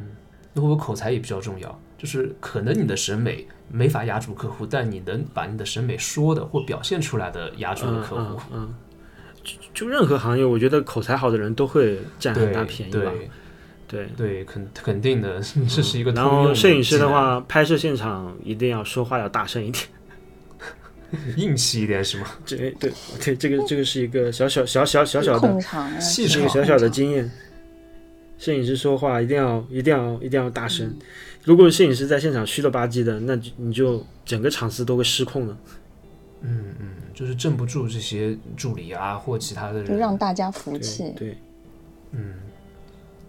那会不会口才也比较重要？就是可能你的审美没法压住客户，但你能把你的审美说的或表现出来的压住了客户。嗯，就就任何行业，我觉得口才好的人都会占很大便宜吧。对对，肯肯定的，这 是一个。然后摄影师的话，拍摄现场一定要说话要大声一点。硬气一点是吗？这对对，这个这个是一个小小小小小小的细是一个小小的经验。摄影师说话一定要一定要一定要大声，如果摄影师在现场虚了吧唧的，那就你就整个场次都会失控了。嗯嗯，就是镇不住这些助理啊或其他的就人。让大家服对气。对，嗯，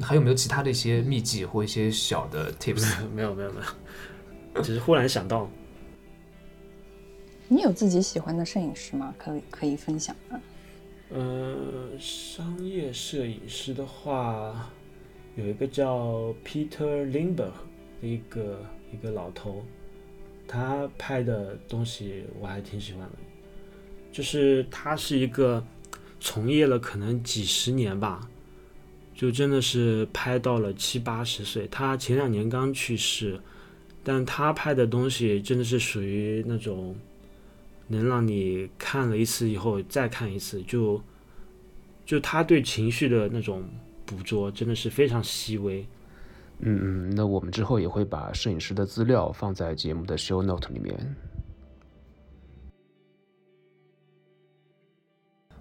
还有没有其他的一些秘籍或一些小的 tips？没有没有没有，只是忽然想到，你有自己喜欢的摄影师吗？可以可以分享吗？呃，商业摄影师的话，有一个叫 Peter Lindbergh 的一个一个老头，他拍的东西我还挺喜欢的，就是他是一个从业了可能几十年吧，就真的是拍到了七八十岁。他前两年刚去世，但他拍的东西真的是属于那种。能让你看了一次以后再看一次，就就他对情绪的那种捕捉真的是非常细微。嗯嗯，那我们之后也会把摄影师的资料放在节目的 show note 里面。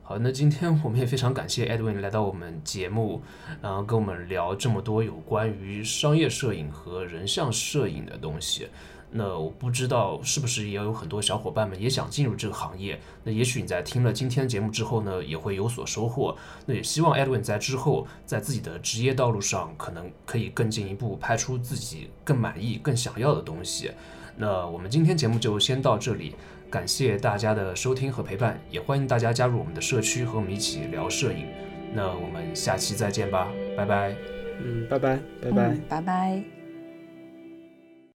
好，那今天我们也非常感谢 Edwin 来到我们节目，然后跟我们聊这么多有关于商业摄影和人像摄影的东西。那我不知道是不是也有很多小伙伴们也想进入这个行业。那也许你在听了今天节目之后呢，也会有所收获。那也希望 Edwin 在之后在自己的职业道路上，可能可以更进一步，拍出自己更满意、更想要的东西。那我们今天节目就先到这里，感谢大家的收听和陪伴，也欢迎大家加入我们的社区，和我们一起聊摄影。那我们下期再见吧，拜拜。嗯，拜拜，拜拜。嗯拜拜。